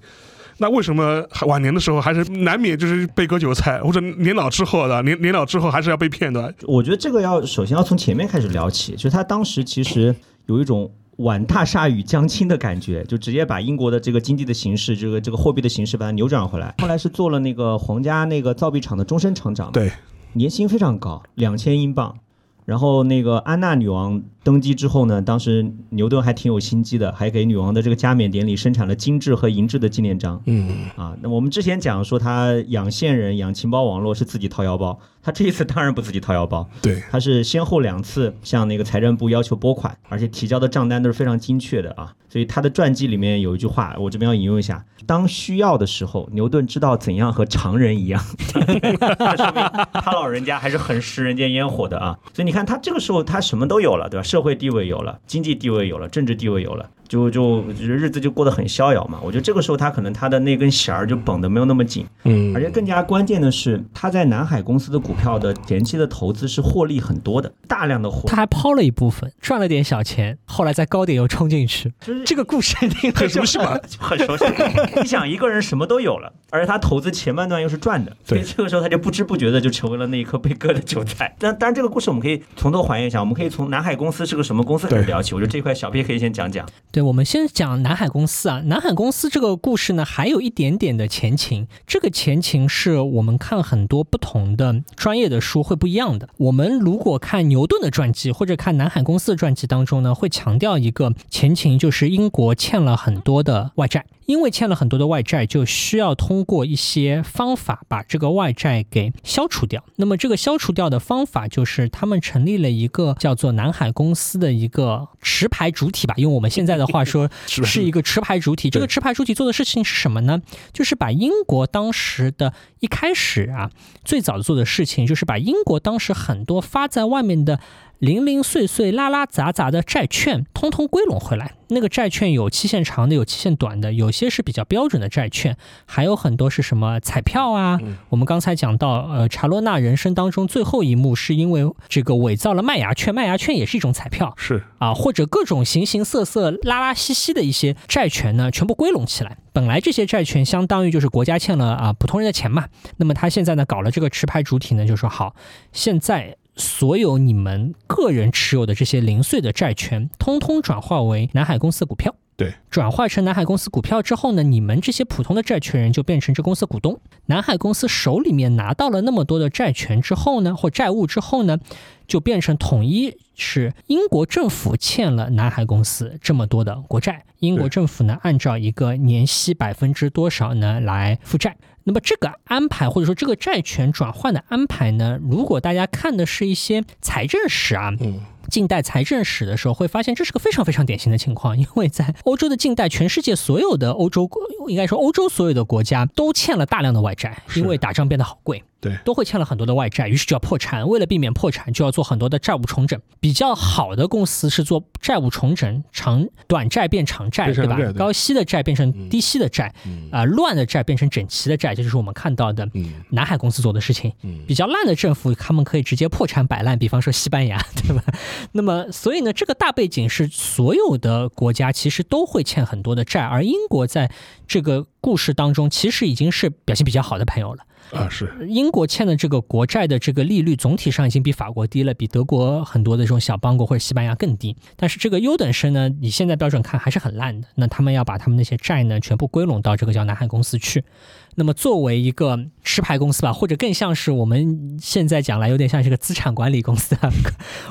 A: 那为什么晚年的时候还是难免就是被割韭菜，或者年老之后的年年老之后还是要被骗的？
C: 我觉得这个要首先要从前面开始聊起，就是他当时其实有一种。晚大厦与将倾的感觉，就直接把英国的这个经济的形势，这个这个货币的形势把它扭转回来。后来是做了那个皇家那个造币厂的终身厂长，
A: 对，
C: 年薪非常高，两千英镑。然后那个安娜女王登基之后呢，当时牛顿还挺有心机的，还给女王的这个加冕典礼生产了金质和银质的纪念章。
A: 嗯，
C: 啊，那我们之前讲说他养线人、养情报网络是自己掏腰包，他这一次当然不自己掏腰包，
A: 对，
C: 他是先后两次向那个财政部要求拨款，而且提交的账单都是非常精确的啊。所以他的传记里面有一句话，我这边要引用一下：当需要的时候，牛顿知道怎样和常人一样。这说明他老人家还是很食人间烟火的啊。所以你看，他这个时候他什么都有了，对吧？社会地位有了，经济地位有了，政治地位有了。就就日子就过得很逍遥嘛。我觉得这个时候他可能他的那根弦儿就绷得没有那么紧，
A: 嗯，
C: 而且更加关键的是，他在南海公司的股票的前期的投资是获利很多的，大量的获。
B: 他还抛了一部分，赚了点小钱，后来在高点又冲进去。
C: 就是
B: 这个故事听
A: 很熟悉吧？
C: 很熟悉。你想一个人什么都有了，而且他投资前半段又是赚的，所以这个时候他就不知不觉的就成为了那一颗被割的韭菜。但当然，这个故事我们可以从头还原一下，我们可以从南海公司是个什么公司开始聊起。我觉得这块小 P 可以先讲讲。
B: 对，我们先讲。南海公司啊，南海公司这个故事呢，还有一点点的前情。这个前情是我们看很多不同的专业的书会不一样的。我们如果看牛顿的传记或者看南海公司的传记当中呢，会强调一个前情，就是英国欠了很多的外债。因为欠了很多的外债，就需要通过一些方法把这个外债给消除掉。那么这个消除掉的方法，就是他们成立了一个叫做南海公司的一个持牌主体吧，用我们现在的话 说，是一个持牌主体。这个持牌主体做的事情是什么呢？就是把英国当时的一开始啊，最早做的事情，就是把英国当时很多发在外面的。零零碎碎、拉拉杂杂的债券，通通归拢回来。那个债券有期限长的，有期限短的，有些是比较标准的债券，还有很多是什么彩票啊。我们刚才讲到，呃，查罗纳人生当中最后一幕是因为这个伪造了麦芽券，麦芽券也是一种彩票，
A: 是
B: 啊，或者各种形形色色、拉拉稀稀的一些债权呢，全部归拢起来。本来这些债权相当于就是国家欠了啊普通人的钱嘛，那么他现在呢搞了这个持牌主体呢，就说好，现在。所有你们个人持有的这些零碎的债权，通通转化为南海公司股票。
A: 对，
B: 转化成南海公司股票之后呢，你们这些普通的债权人就变成这公司股东。南海公司手里面拿到了那么多的债权之后呢，或债务之后呢，就变成统一是英国政府欠了南海公司这么多的国债，英国政府呢按照一个年息百分之多少呢来负债。那么这个安排或者说这个债权转换的安排呢，如果大家看的是一些财政史啊，近代财政史的时候，会发现这是个非常非常典型的情况，因为在欧洲的近代，全世界所有的欧洲，应该说欧洲所有的国家都欠了大量的外债，因为打仗变得好贵。
A: 对，
B: 都会欠了很多的外债，于是就要破产。为了避免破产，就要做很多的债务重整。比较好的公司是做债务重整，长短债变长债，对吧？高息的债变成低息的债，啊，乱的债变成整齐的债，这就是我们看到的南海公司做的事情。比较烂的政府，他们可以直接破产摆烂，比方说西班牙，对吧？那么，所以呢，这个大背景是所有的国家其实都会欠很多的债，而英国在这个故事当中其实已经是表现比较好的朋友了。
A: 啊，是
B: 英国欠的这个国债的这个利率总体上已经比法国低了，比德国很多的这种小邦国或者西班牙更低。但是这个优等生呢，以现在标准看还是很烂的。那他们要把他们那些债呢，全部归拢到这个叫南海公司去。那么作为一个持牌公司吧，或者更像是我们现在讲来有点像是个资产管理公司，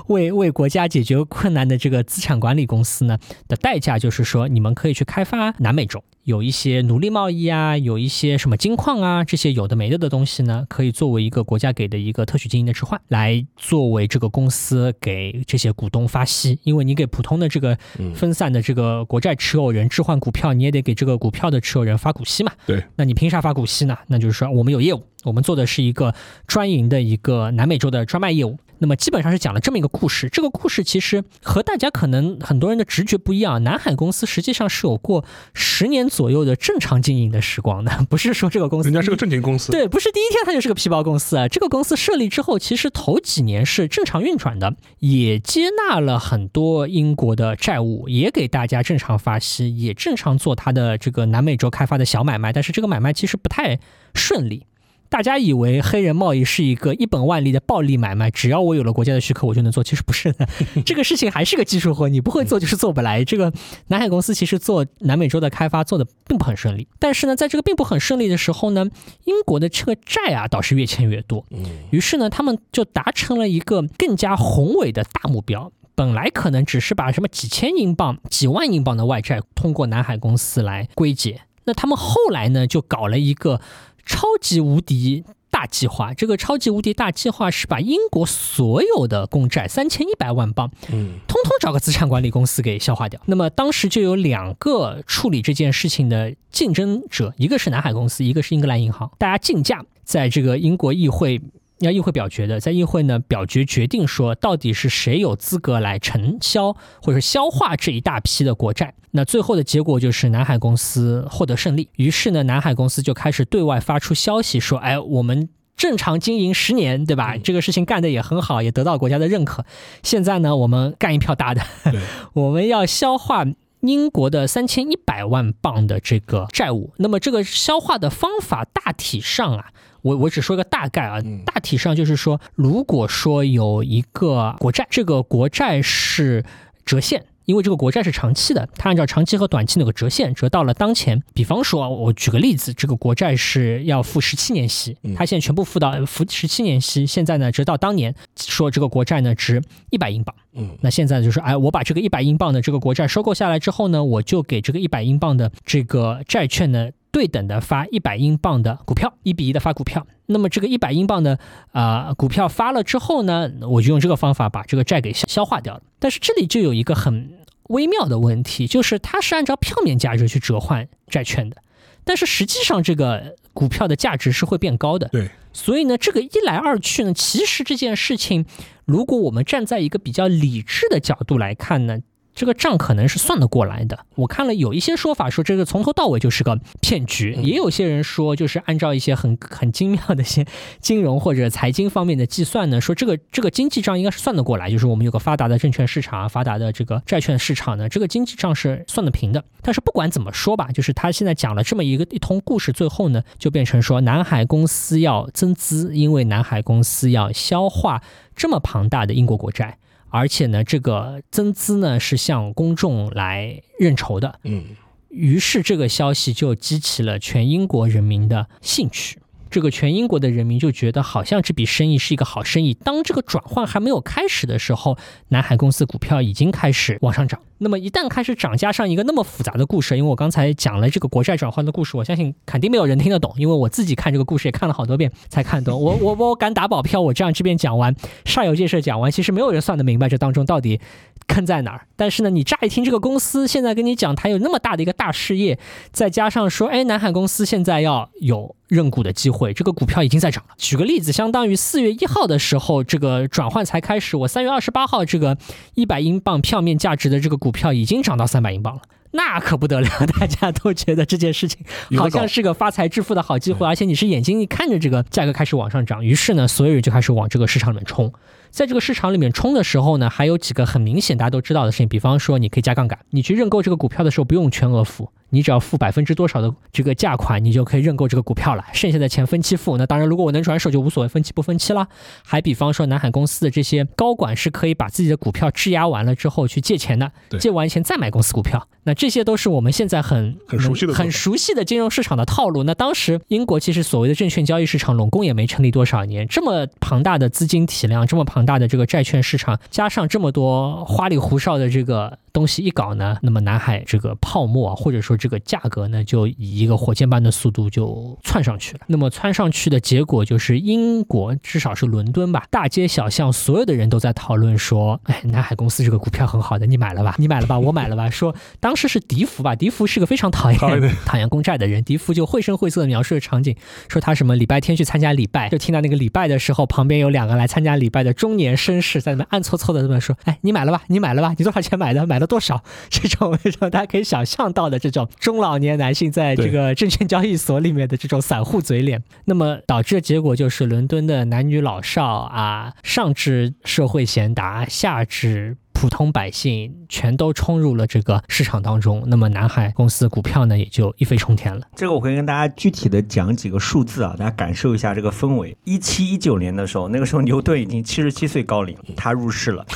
B: 为为国家解决困难的这个资产管理公司呢的代价就是说，你们可以去开发南美洲，有一些奴隶贸易啊，有一些什么金矿啊，这些有的没的的东西呢，可以作为一个国家给的一个特许经营的置换，来作为这个公司给这些股东发息，因为你给普通的这个分散的这个国债持有人置换股票，你也得给这个股票的持有人发股息嘛。
A: 对，
B: 那你凭啥发？股息呢？那就是说，我们有业务，我们做的是一个专营的一个南美洲的专卖业务。那么基本上是讲了这么一个故事。这个故事其实和大家可能很多人的直觉不一样。南海公司实际上是有过十年左右的正常经营的时光的，不是说这个公司
A: 人家是个正经公司，
B: 对，不是第一天它就是个皮包公司啊。这个公司设立之后，其实头几年是正常运转的，也接纳了很多英国的债务，也给大家正常发息，也正常做它的这个南美洲开发的小买卖。但是这个买卖其实不太顺利。大家以为黑人贸易是一个一本万利的暴利买卖，只要我有了国家的许可，我就能做。其实不是的，这个事情还是个技术活，你不会做就是做不来。这个南海公司其实做南美洲的开发做的并不很顺利，但是呢，在这个并不很顺利的时候呢，英国的这个债啊倒是越欠越多。于是呢，他们就达成了一个更加宏伟的大目标。本来可能只是把什么几千英镑、几万英镑的外债通过南海公司来归结，那他们后来呢就搞了一个。超级无敌大计划，这个超级无敌大计划是把英国所有的公债三千一百万镑，嗯，通通找个资产管理公司给消化掉。那么当时就有两个处理这件事情的竞争者，一个是南海公司，一个是英格兰银行，大家竞价在这个英国议会。要议会表决的，在议会呢表决决定说，到底是谁有资格来承销或者消化这一大批的国债？那最后的结果就是南海公司获得胜利。于是呢，南海公司就开始对外发出消息说：“哎，我们正常经营十年，对吧？这个事情干得也很好，也得到国家的认可。现在呢，我们干一票大的，我们要消化英国的三千一百万镑的这个债务。那么这个消化的方法大体上啊。”我我只说个大概啊，大体上就是说，如果说有一个国债，这个国债是折现，因为这个国债是长期的，它按照长期和短期那个折现折到了当前。比方说，我举个例子，这个国债是要付十七年息，它现在全部付到付十七年息，现在呢折到当年，说这个国债呢值一百英镑，嗯，那现在就是哎，我把这个一百英镑的这个国债收购下来之后呢，我就给这个一百英镑的这个债券呢。对等的发一百英镑的股票，一比一的发股票。那么这个一百英镑的啊股票发了之后呢，我就用这个方法把这个债给消化掉了。但是这里就有一个很微妙的问题，就是它是按照票面价值去折换债券的，但是实际上这个股票的价值是会变高的。
A: 对，
B: 所以呢，这个一来二去呢，其实这件事情，如果我们站在一个比较理智的角度来看呢。这个账可能是算得过来的。我看了有一些说法说这个从头到尾就是个骗局，也有些人说就是按照一些很很精妙的一些金融或者财经方面的计算呢，说这个这个经济账应该是算得过来。就是我们有个发达的证券市场，发达的这个债券市场呢，这个经济账是算得平的。但是不管怎么说吧，就是他现在讲了这么一个一通故事，最后呢就变成说南海公司要增资，因为南海公司要消化这么庞大的英国国债。而且呢，这个增资呢是向公众来认筹的，嗯，于是这个消息就激起了全英国人民的兴趣。这个全英国的人民就觉得好像这笔生意是一个好生意。当这个转换还没有开始的时候，南海公司股票已经开始往上涨。那么一旦开始涨，加上一个那么复杂的故事，因为我刚才讲了这个国债转换的故事，我相信肯定没有人听得懂。因为我自己看这个故事也看了好多遍才看懂。我我我敢打保票，我这样这边讲完，煞有介事讲完，其实没有人算得明白这当中到底坑在哪儿。但是呢，你乍一听这个公司现在跟你讲它有那么大的一个大事业，再加上说，哎，南海公司现在要有认股的机会，这个股票已经在涨了。举个例子，相当于四月一号的时候，这个转换才开始，我三月二十八号这个一百英镑票面价值的这个股。票已经涨到三百英镑了，那可不得了！大家都觉得这件事情好像是个发财致富的好机会，而且你是眼睛一看着这个价格开始往上涨，于是呢，所有人就开始往这个市场里面冲。在这个市场里面冲的时候呢，还有几个很明显大家都知道的事情，比方说你可以加杠杆，你去认购这个股票的时候不用全额付。你只要付百分之多少的这个价款，你就可以认购这个股票了，剩下的钱分期付。那当然，如果我能转手就无所谓，分期不分期啦。还比方说，南海公司的这些高管是可以把自己的股票质押完了之后去借钱的，借完钱再买公司股票。那这些都是我们现在很
A: 很熟悉的
B: 很熟悉的金融市场的套路。那当时英国其实所谓的证券交易市场拢共也没成立多少年，这么庞大的资金体量，这么庞大的这个债券市场，加上这么多花里胡哨的这个东西一搞呢，那么南海这个泡沫或者说这个价格呢，就以一个火箭般的速度就窜上去了。那么窜上去的结果就是英国至少是伦敦吧，大街小巷所有的人都在讨论说，哎，南海公司这个股票很好的，你买了吧？你买了吧？我买了吧？说当。时是迪福吧，迪福是个非常讨厌讨厌公债的人。迪福就绘声绘色的描述的场景，说他什么礼拜天去参加礼拜，就听到那个礼拜的时候，旁边有两个来参加礼拜的中年绅士在那边暗搓搓的那边说：“哎，你买了吧？你买了吧？你多少钱买的？买了多少？” 这种这种大家可以想象到的这种中老年男性在这个证券交易所里面的这种散户嘴脸，那么导致的结果就是伦敦的男女老少啊，上至社会贤达，下至。普通百姓全都冲入了这个市场当中，那么南海公司股票呢，也就一飞冲天了。
C: 这个我会跟大家具体的讲几个数字啊，大家感受一下这个氛围。一七一九年的时候，那个时候牛顿已经七十七岁高龄，他入市了。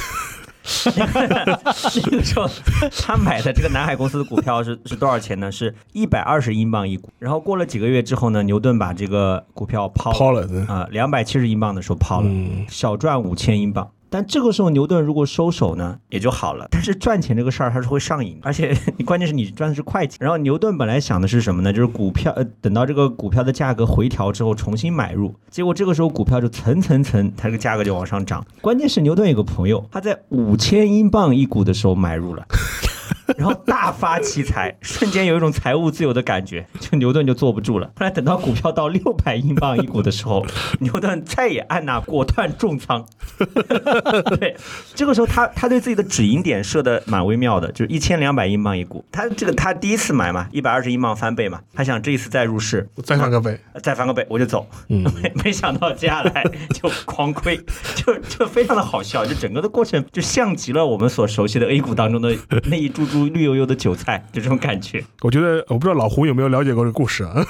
C: 那个时候他买的这个南海公司的股票是是多少钱呢？是一百二十英镑一股。然后过了几个月之后呢，牛顿把这个股票抛
A: 抛了
C: 啊，两百七十英镑的时候抛了，小赚五千英镑。但这个时候牛顿如果收手呢，也就好了。但是赚钱这个事儿它是会上瘾，而且你 关键是你赚的是快钱。然后牛顿本来想的是什么呢？就是股票呃，等到这个股票的价格回调之后重新买入。结果这个时候股票就层层层，它这个价格就往上涨。关键是牛顿有个朋友，他在五千英镑一股的时候买入了。然后大发奇财，瞬间有一种财务自由的感觉，就牛顿就坐不住了。后来等到股票到六百英镑一股的时候，牛顿再也按捺，果断重仓。对，这个时候他他对自己的止盈点设的蛮微妙的，就是一千两百英镑一股。他这个他第一次买嘛，一百二十英镑翻倍嘛，他想这一次再入市，
A: 再翻个倍，
C: 再翻个倍我就走。嗯，没 没想到接下来就狂亏，就就非常的好笑，就整个的过程就像极了我们所熟悉的 A 股当中的那一株株。绿油油的韭菜，就这种感觉。
A: 我觉得，我不知道老胡有没有了解过这个故事啊？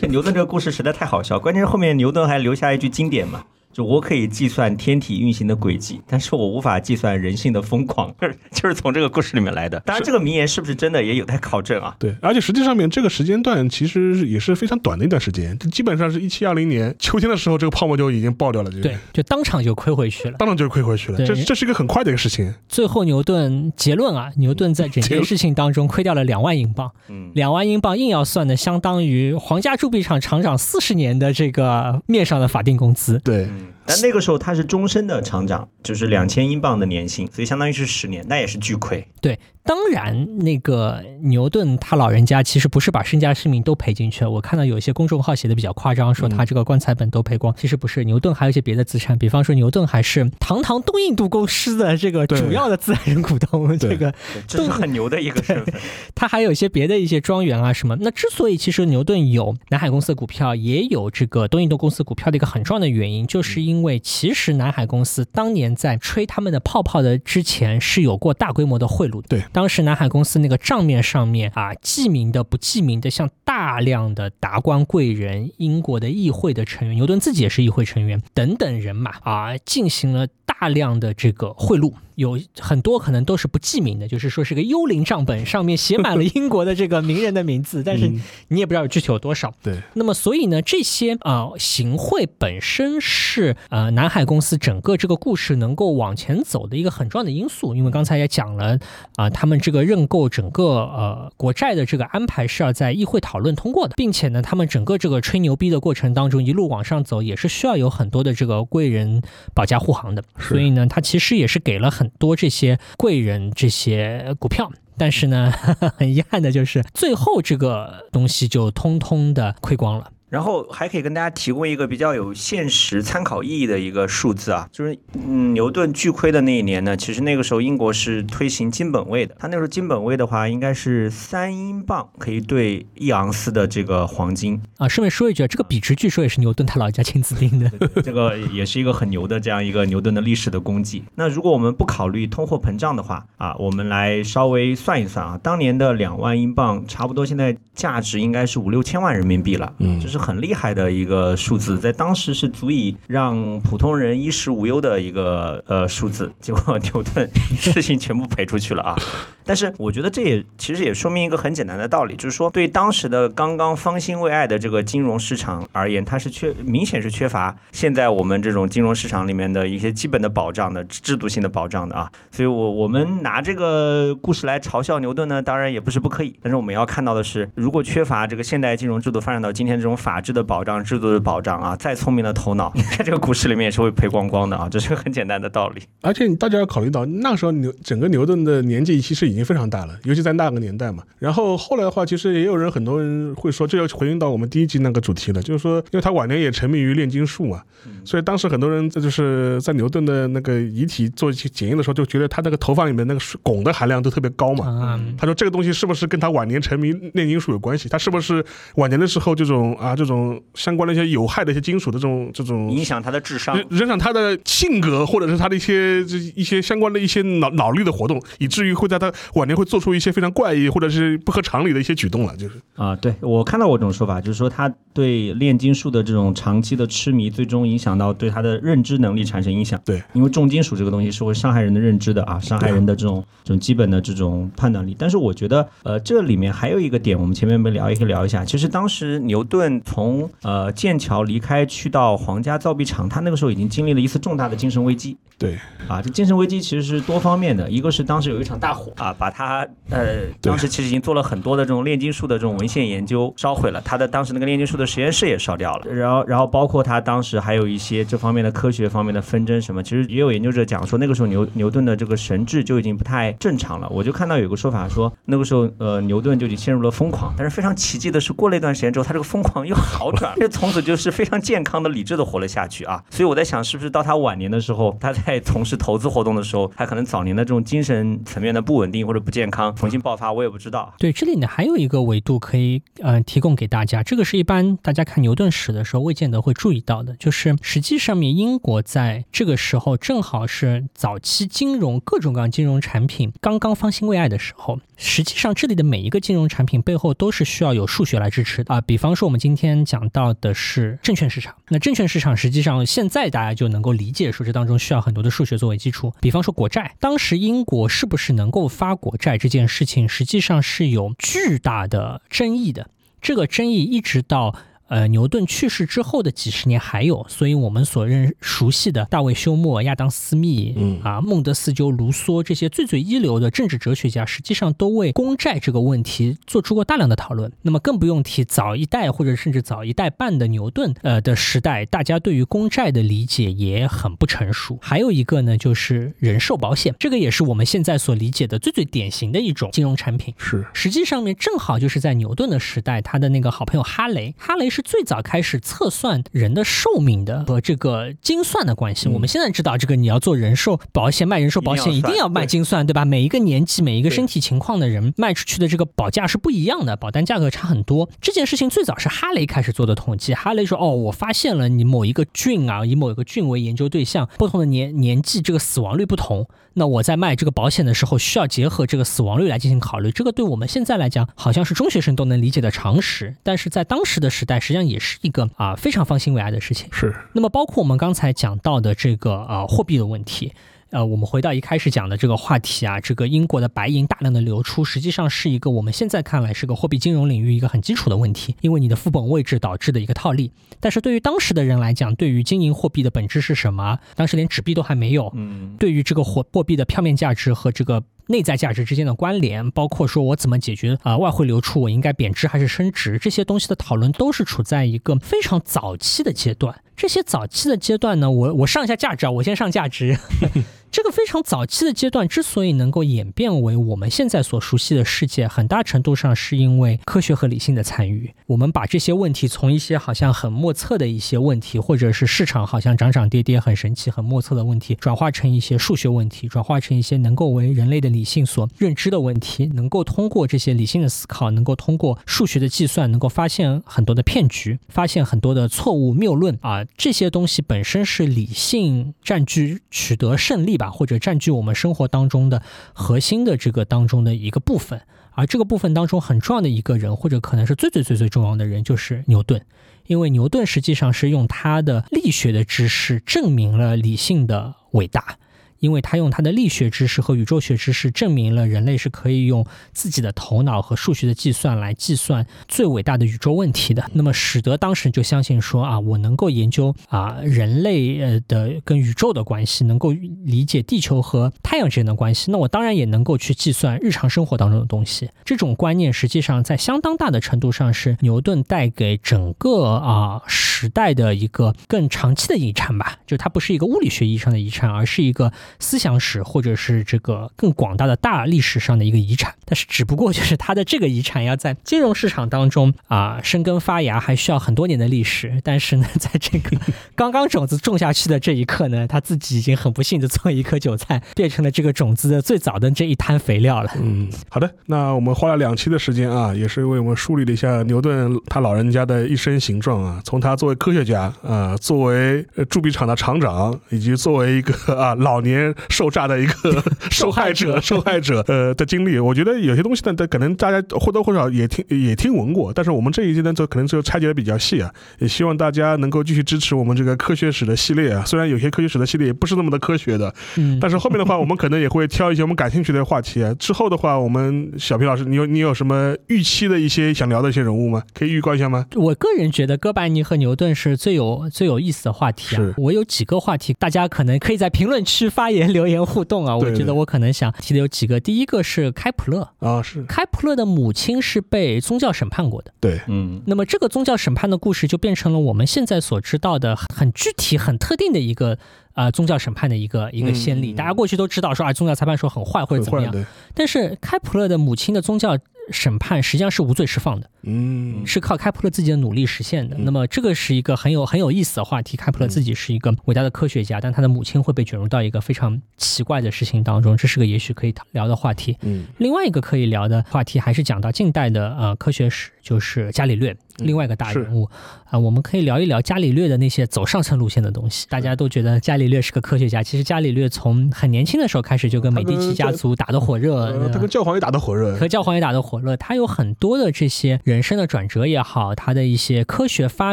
C: 这牛顿这个故事实在太好笑，关键是后面牛顿还留下一句经典嘛。就我可以计算天体运行的轨迹，但是我无法计算人性的疯狂，就 是就是从这个故事里面来的。当然，这个名言是不是真的也有待考证啊？
A: 对，而且实际上面这个时间段其实也是非常短的一段时间，基本上是一七二零年秋天的时候，这个泡沫就已经爆掉了。
B: 对，就当场就亏回去了，
A: 当场就亏回去了。这这是一个很快的一个事情。
B: 最后牛顿结论啊，牛顿在整件事情当中亏掉了两万英镑，嗯，两万英镑硬要算的，相当于皇家铸币厂厂长四十年的这个面上的法定工资。
A: 对。
C: 但那个时候他是终身的厂长，就是两千英镑的年薪，所以相当于是十年，那也是巨亏。
B: 对。当然，那个牛顿他老人家其实不是把身家性命都赔进去了。我看到有一些公众号写的比较夸张，说他这个棺材本都赔光。其实不是，牛顿还有一些别的资产，比方说牛顿还是堂堂东印度公司的这个主要的自然人股东。这个
C: 这是很牛的一个身份。
B: 他还有一些别的一些庄园啊什么。那之所以其实牛顿有南海公司的股票，也有这个东印度公司股票的一个很重要的原因，就是因为其实南海公司当年在吹他们的泡泡的之前是有过大规模的贿赂。
A: 对。
B: 当时南海公司那个账面上面啊，记名的、不记名的，像大量的达官贵人、英国的议会的成员，牛顿自己也是议会成员等等人马啊，进行了大量的这个贿赂。有很多可能都是不记名的，就是说是个幽灵账本，上面写满了 英国的这个名人的名字，但是你也不知道具体有多少。
A: 对。
B: 那么所以呢，这些啊行贿本身是呃南海公司整个这个故事能够往前走的一个很重要的因素，因为刚才也讲了啊，他们这个认购整个呃国债的这个安排是要在议会讨论通过的，并且呢，他们整个这个吹牛逼的过程当中一路往上走，也是需要有很多的这个贵人保驾护航的。所以呢，他其实也是给了很。多这些贵人这些股票，但是呢，很遗憾的就是最后这个东西就通通的亏光了。
C: 然后还可以跟大家提供一个比较有现实参考意义的一个数字啊，就是嗯，牛顿巨亏的那一年呢，其实那个时候英国是推行金本位的，他那时候金本位的话应该是三英镑可以兑一盎司的这个黄金
B: 啊。顺便说一句，这个比值据说也是牛顿他老人家亲自定的，
C: 这个也是一个很牛的这样一个牛顿的历史的功绩。那如果我们不考虑通货膨胀的话啊，我们来稍微算一算啊，当年的两万英镑差不多现在价值应该是五六千万人民币了，嗯，就是很厉害的一个数字，在当时是足以让普通人衣食无忧的一个呃数字。结果牛顿事情全部赔出去了啊！但是我觉得这也其实也说明一个很简单的道理，就是说对当时的刚刚方兴未艾的这个金融市场而言，它是缺明显是缺乏现在我们这种金融市场里面的一些基本的保障的制度性的保障的啊。所以，我我们拿这个故事来嘲笑牛顿呢，当然也不是不可以。但是我们要看到的是，如果缺乏这个现代金融制度发展到今天这种法治的保障、制度的保障啊，再聪明的头脑，在 这个股市里面也是会赔光光的啊，这是个很简单的道理。
A: 而且大家要考虑到，那时候牛整个牛顿的年纪其实已经非常大了，尤其在那个年代嘛。然后后来的话，其实也有人很多人会说，这要回应到我们第一集那个主题了，就是说，因为他晚年也沉迷于炼金术嘛，所以当时很多人这就是在牛顿的那个遗体做一些检验的时候，就觉得他那个头发里面那个汞的含量都特别高嘛。他说这个东西是不是跟他晚年沉迷炼金术有关系？他是不是晚年的时候这种啊这种相关的一些有害的一些金属的这种这种
C: 影响他的智商，
A: 影响他的性格，或者是他的一些这一些相关的一些脑脑力的活动，以至于会在他晚年会做出一些非常怪异或者是不合常理的一些举动了。就是
C: 啊，对我看到过这种说法，就是说他对炼金术的这种长期的痴迷，最终影响到对他的认知能力产生影响。
A: 对，
C: 因为重金属这个东西是会伤害人的认知的啊，伤害人的这种这种基本的这种判断力。但是我觉得，呃，这里面还有一个点，我们前面没聊，也可以聊一下。其实当时牛顿从呃剑桥离开，去到皇家造币厂，他那个时候已经经历了一次重大的精神危机。
A: 对，
C: 啊，这精神危机其实是多方面的，一个是当时有一场大火啊，把他呃当时其实已经做了很多的这种炼金术的这种文献研究烧毁了，他的当时那个炼金术的实验室也烧掉了。然后，然后包括他当时还有一些这方面的科学方面的纷争什么，其实也有研究者讲说，那个时候牛牛顿的这个神智就已经不太正常了。我就看到有个说法说，那个时候呃牛顿就已经陷入了疯狂，但是非常奇迹的是，过了一段时间之后，他这个疯狂又好转，这从此就是非常健康的、理智的活了下去啊。所以我在想，是不是到他晚年的时候，他在从事投资活动的时候，他可能早年的这种精神层面的不稳定或者不健康重新爆发，我也不知道。
B: 对，这里呢还有一个维度可以呃提供给大家，这个是一般大家看牛顿史的时候未见得会注意到的，就是实际上面英国在这个时候正好是早期金融各种各样金融产品刚刚方兴未艾的时候。实际上，这里的每一个金融产品背后都是需要有数学来支持的啊。比方说，我们今天先讲到的是证券市场，那证券市场实际上现在大家就能够理解，说这当中需要很多的数学作为基础。比方说国债，当时英国是不是能够发国债这件事情，实际上是有巨大的争议的。这个争议一直到。呃，牛顿去世之后的几十年还有，所以我们所认熟悉的大卫休谟、亚当斯密，嗯啊，孟德斯鸠、卢梭这些最最一流的政治哲学家，实际上都为公债这个问题做出过大量的讨论。那么更不用提早一代或者甚至早一代半的牛顿，呃的时代，大家对于公债的理解也很不成熟。还有一个呢，就是人寿保险，这个也是我们现在所理解的最最典型的一种金融产品。
A: 是，
B: 实际上面正好就是在牛顿的时代，他的那个好朋友哈雷，哈雷是。是最早开始测算人的寿命的和这个精算的关系。我们现在知道，这个你要做人寿保险，卖人寿保险一定要卖精算，对吧？每一个年纪、每一个身体情况的人卖出去的这个保价是不一样的，保单价格差很多。这件事情最早是哈雷开始做的统计。哈雷说：“哦，我发现了你某一个菌啊，以某一个菌为研究对象，不同的年年纪，这个死亡率不同。那我在卖这个保险的时候，需要结合这个死亡率来进行考虑。这个对我们现在来讲，好像是中学生都能理解的常识，但是在当时的时代。”实际上也是一个啊非常方兴未艾的事情。
A: 是。
B: 那么包括我们刚才讲到的这个呃货币的问题，呃，我们回到一开始讲的这个话题啊，这个英国的白银大量的流出，实际上是一个我们现在看来是个货币金融领域一个很基础的问题，因为你的副本位置导致的一个套利。但是对于当时的人来讲，对于金银货币的本质是什么？当时连纸币都还没有。嗯。对于这个货货币的票面价值和这个。内在价值之间的关联，包括说我怎么解决啊外汇流出，我应该贬值还是升值，这些东西的讨论都是处在一个非常早期的阶段。这些早期的阶段呢，我我上一下价值啊，我先上价值。这个非常早期的阶段之所以能够演变为我们现在所熟悉的世界，很大程度上是因为科学和理性的参与。我们把这些问题从一些好像很莫测的一些问题，或者是市场好像涨涨跌跌很神奇、很莫测的问题，转化成一些数学问题，转化成一些能够为人类的理性所认知的问题，能够通过这些理性的思考，能够通过数学的计算，能够发现很多的骗局，发现很多的错误谬论啊，这些东西本身是理性占据、取得胜利。吧，或者占据我们生活当中的核心的这个当中的一个部分，而这个部分当中很重要的一个人，或者可能是最最最最重要的人，就是牛顿，因为牛顿实际上是用他的力学的知识证明了理性的伟大。因为他用他的力学知识和宇宙学知识证明了人类是可以用自己的头脑和数学的计算来计算最伟大的宇宙问题的，那么使得当时就相信说啊，我能够研究啊人类呃的跟宇宙的关系，能够理解地球和太阳之间的关系，那我当然也能够去计算日常生活当中的东西。这种观念实际上在相当大的程度上是牛顿带给整个啊时代的一个更长期的遗产吧，就它不是一个物理学意义上的遗产，而是一个。思想史或者是这个更广大的大历史上的一个遗产，但是只不过就是它的这个遗产要在金融市场当中啊生根发芽，还需要很多年的历史。但是呢，在这个 刚刚种子种下去的这一刻呢，他自己已经很不幸的作为一颗韭菜，变成了这个种子的最早的这一滩肥料了。
A: 嗯，好的，那我们花了两期的时间啊，也是为我们梳理了一下牛顿他老人家的一生形状啊，从他作为科学家啊，作为铸币厂的厂长，以及作为一个啊老年。受诈的一个 受害者，受害者呃的经历，我觉得有些东西呢，可能大家或多或少也听也听闻过，但是我们这一季呢，就可能就拆解的比较细啊，也希望大家能够继续支持我们这个科学史的系列啊。虽然有些科学史的系列也不是那么的科学的，嗯，但是后面的话，我们可能也会挑一些我们感兴趣的话题啊。之后的话，我们小皮老师，你有你有什么预期的一些想聊的一些人物吗？可以预告一下吗？
B: 我个人觉得哥白尼和牛顿是最有最有意思的话题啊。我有几个话题，大家可能可以在评论区发言。留言互动啊，我觉得我可能想提的有几个。第一个是开普勒
A: 啊，是
B: 开普勒的母亲是被宗教审判过的。
A: 对，
C: 嗯，
B: 那么这个宗教审判的故事就变成了我们现在所知道的很具体、很特定的一个呃宗教审判的一个一个先例。大家过去都知道说啊，宗教裁判说很坏或者怎么样，但是开普勒的母亲的宗教。审判实际上是无罪释放的，
A: 嗯，
B: 是靠开普勒自己的努力实现的。那么这个是一个很有很有意思的话题。开普勒自己是一个伟大的科学家，但他的母亲会被卷入到一个非常奇怪的事情当中，这是个也许可以聊的话题。
A: 嗯，
B: 另外一个可以聊的话题还是讲到近代的呃科学史，就是伽利略。另外一个大人物啊，我们可以聊一聊伽利略的那些走上层路线的东西。大家都觉得伽利略是个科学家，其实伽利略从很年轻的时候开始就跟美第奇家族打得火热，
A: 他跟教皇也打得火热，
B: 和教皇也打得火热。他有很多的这些人生的转折也好，他的一些科学发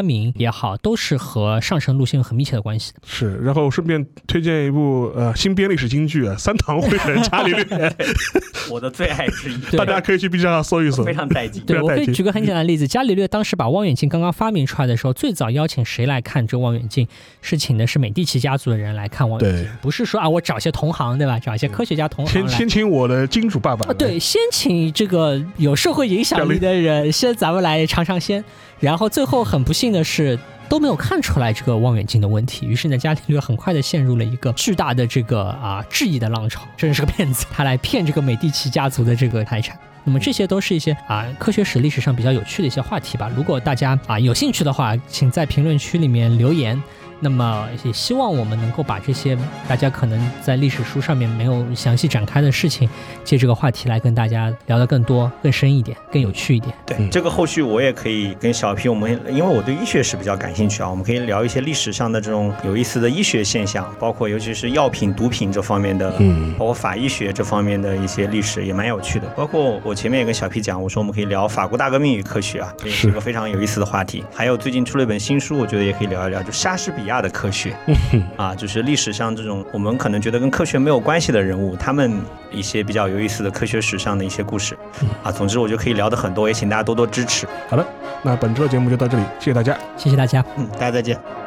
B: 明也好，都是和上层路线有很密切的关系的。
A: 是，然后顺便推荐一部呃新编历史京剧啊，《三堂会审伽利略 》，
C: 我的最爱之一，
A: 大家可以去 B 站上搜一搜，
C: 非常带劲。
B: 对，我可以举个很简单的例子，伽利略当时。把望远镜刚刚发明出来的时候，最早邀请谁来看这望远镜？是请的是美第奇家族的人来看望远镜，不是说啊，我找些同行对吧？找一些科学家同行
A: 先先请我的金主爸爸
B: 啊，对，先请这个有社会影响力的人，先咱们来尝尝鲜。然后最后很不幸的是都没有看出来这个望远镜的问题，于是呢，伽利略很快的陷入了一个巨大的这个啊质疑的浪潮，真是个骗子，他来骗这个美第奇家族的这个财产。那么这些都是一些啊科学史历史上比较有趣的一些话题吧。如果大家啊有兴趣的话，请在评论区里面留言。那么也希望我们能够把这些大家可能在历史书上面没有详细展开的事情，借这个话题来跟大家聊得更多、更深一点、更有趣一点。
C: 对，这个后续我也可以跟小皮，我们因为我对医学史比较感兴趣啊，我们可以聊一些历史上的这种有意思的医学现象，包括尤其是药品、毒品这方面的，嗯，包括法医学这方面的一些历史也蛮有趣的。包括我前面也跟小皮讲，我说我们可以聊法国大革命与科学啊，这也是一个非常有意思的话题。还有最近出了一本新书，我觉得也可以聊一聊，就莎士比亚的科学，啊，就是历史上这种我们可能觉得跟科学没有关系的人物，他们一些比较有意思的科学史上的一些故事，啊，总之我就可以聊的很多，也请大家多多支持。
A: 好了，那本周的节目就到这里，谢谢大家，
B: 谢谢大家，
C: 嗯，大家再见。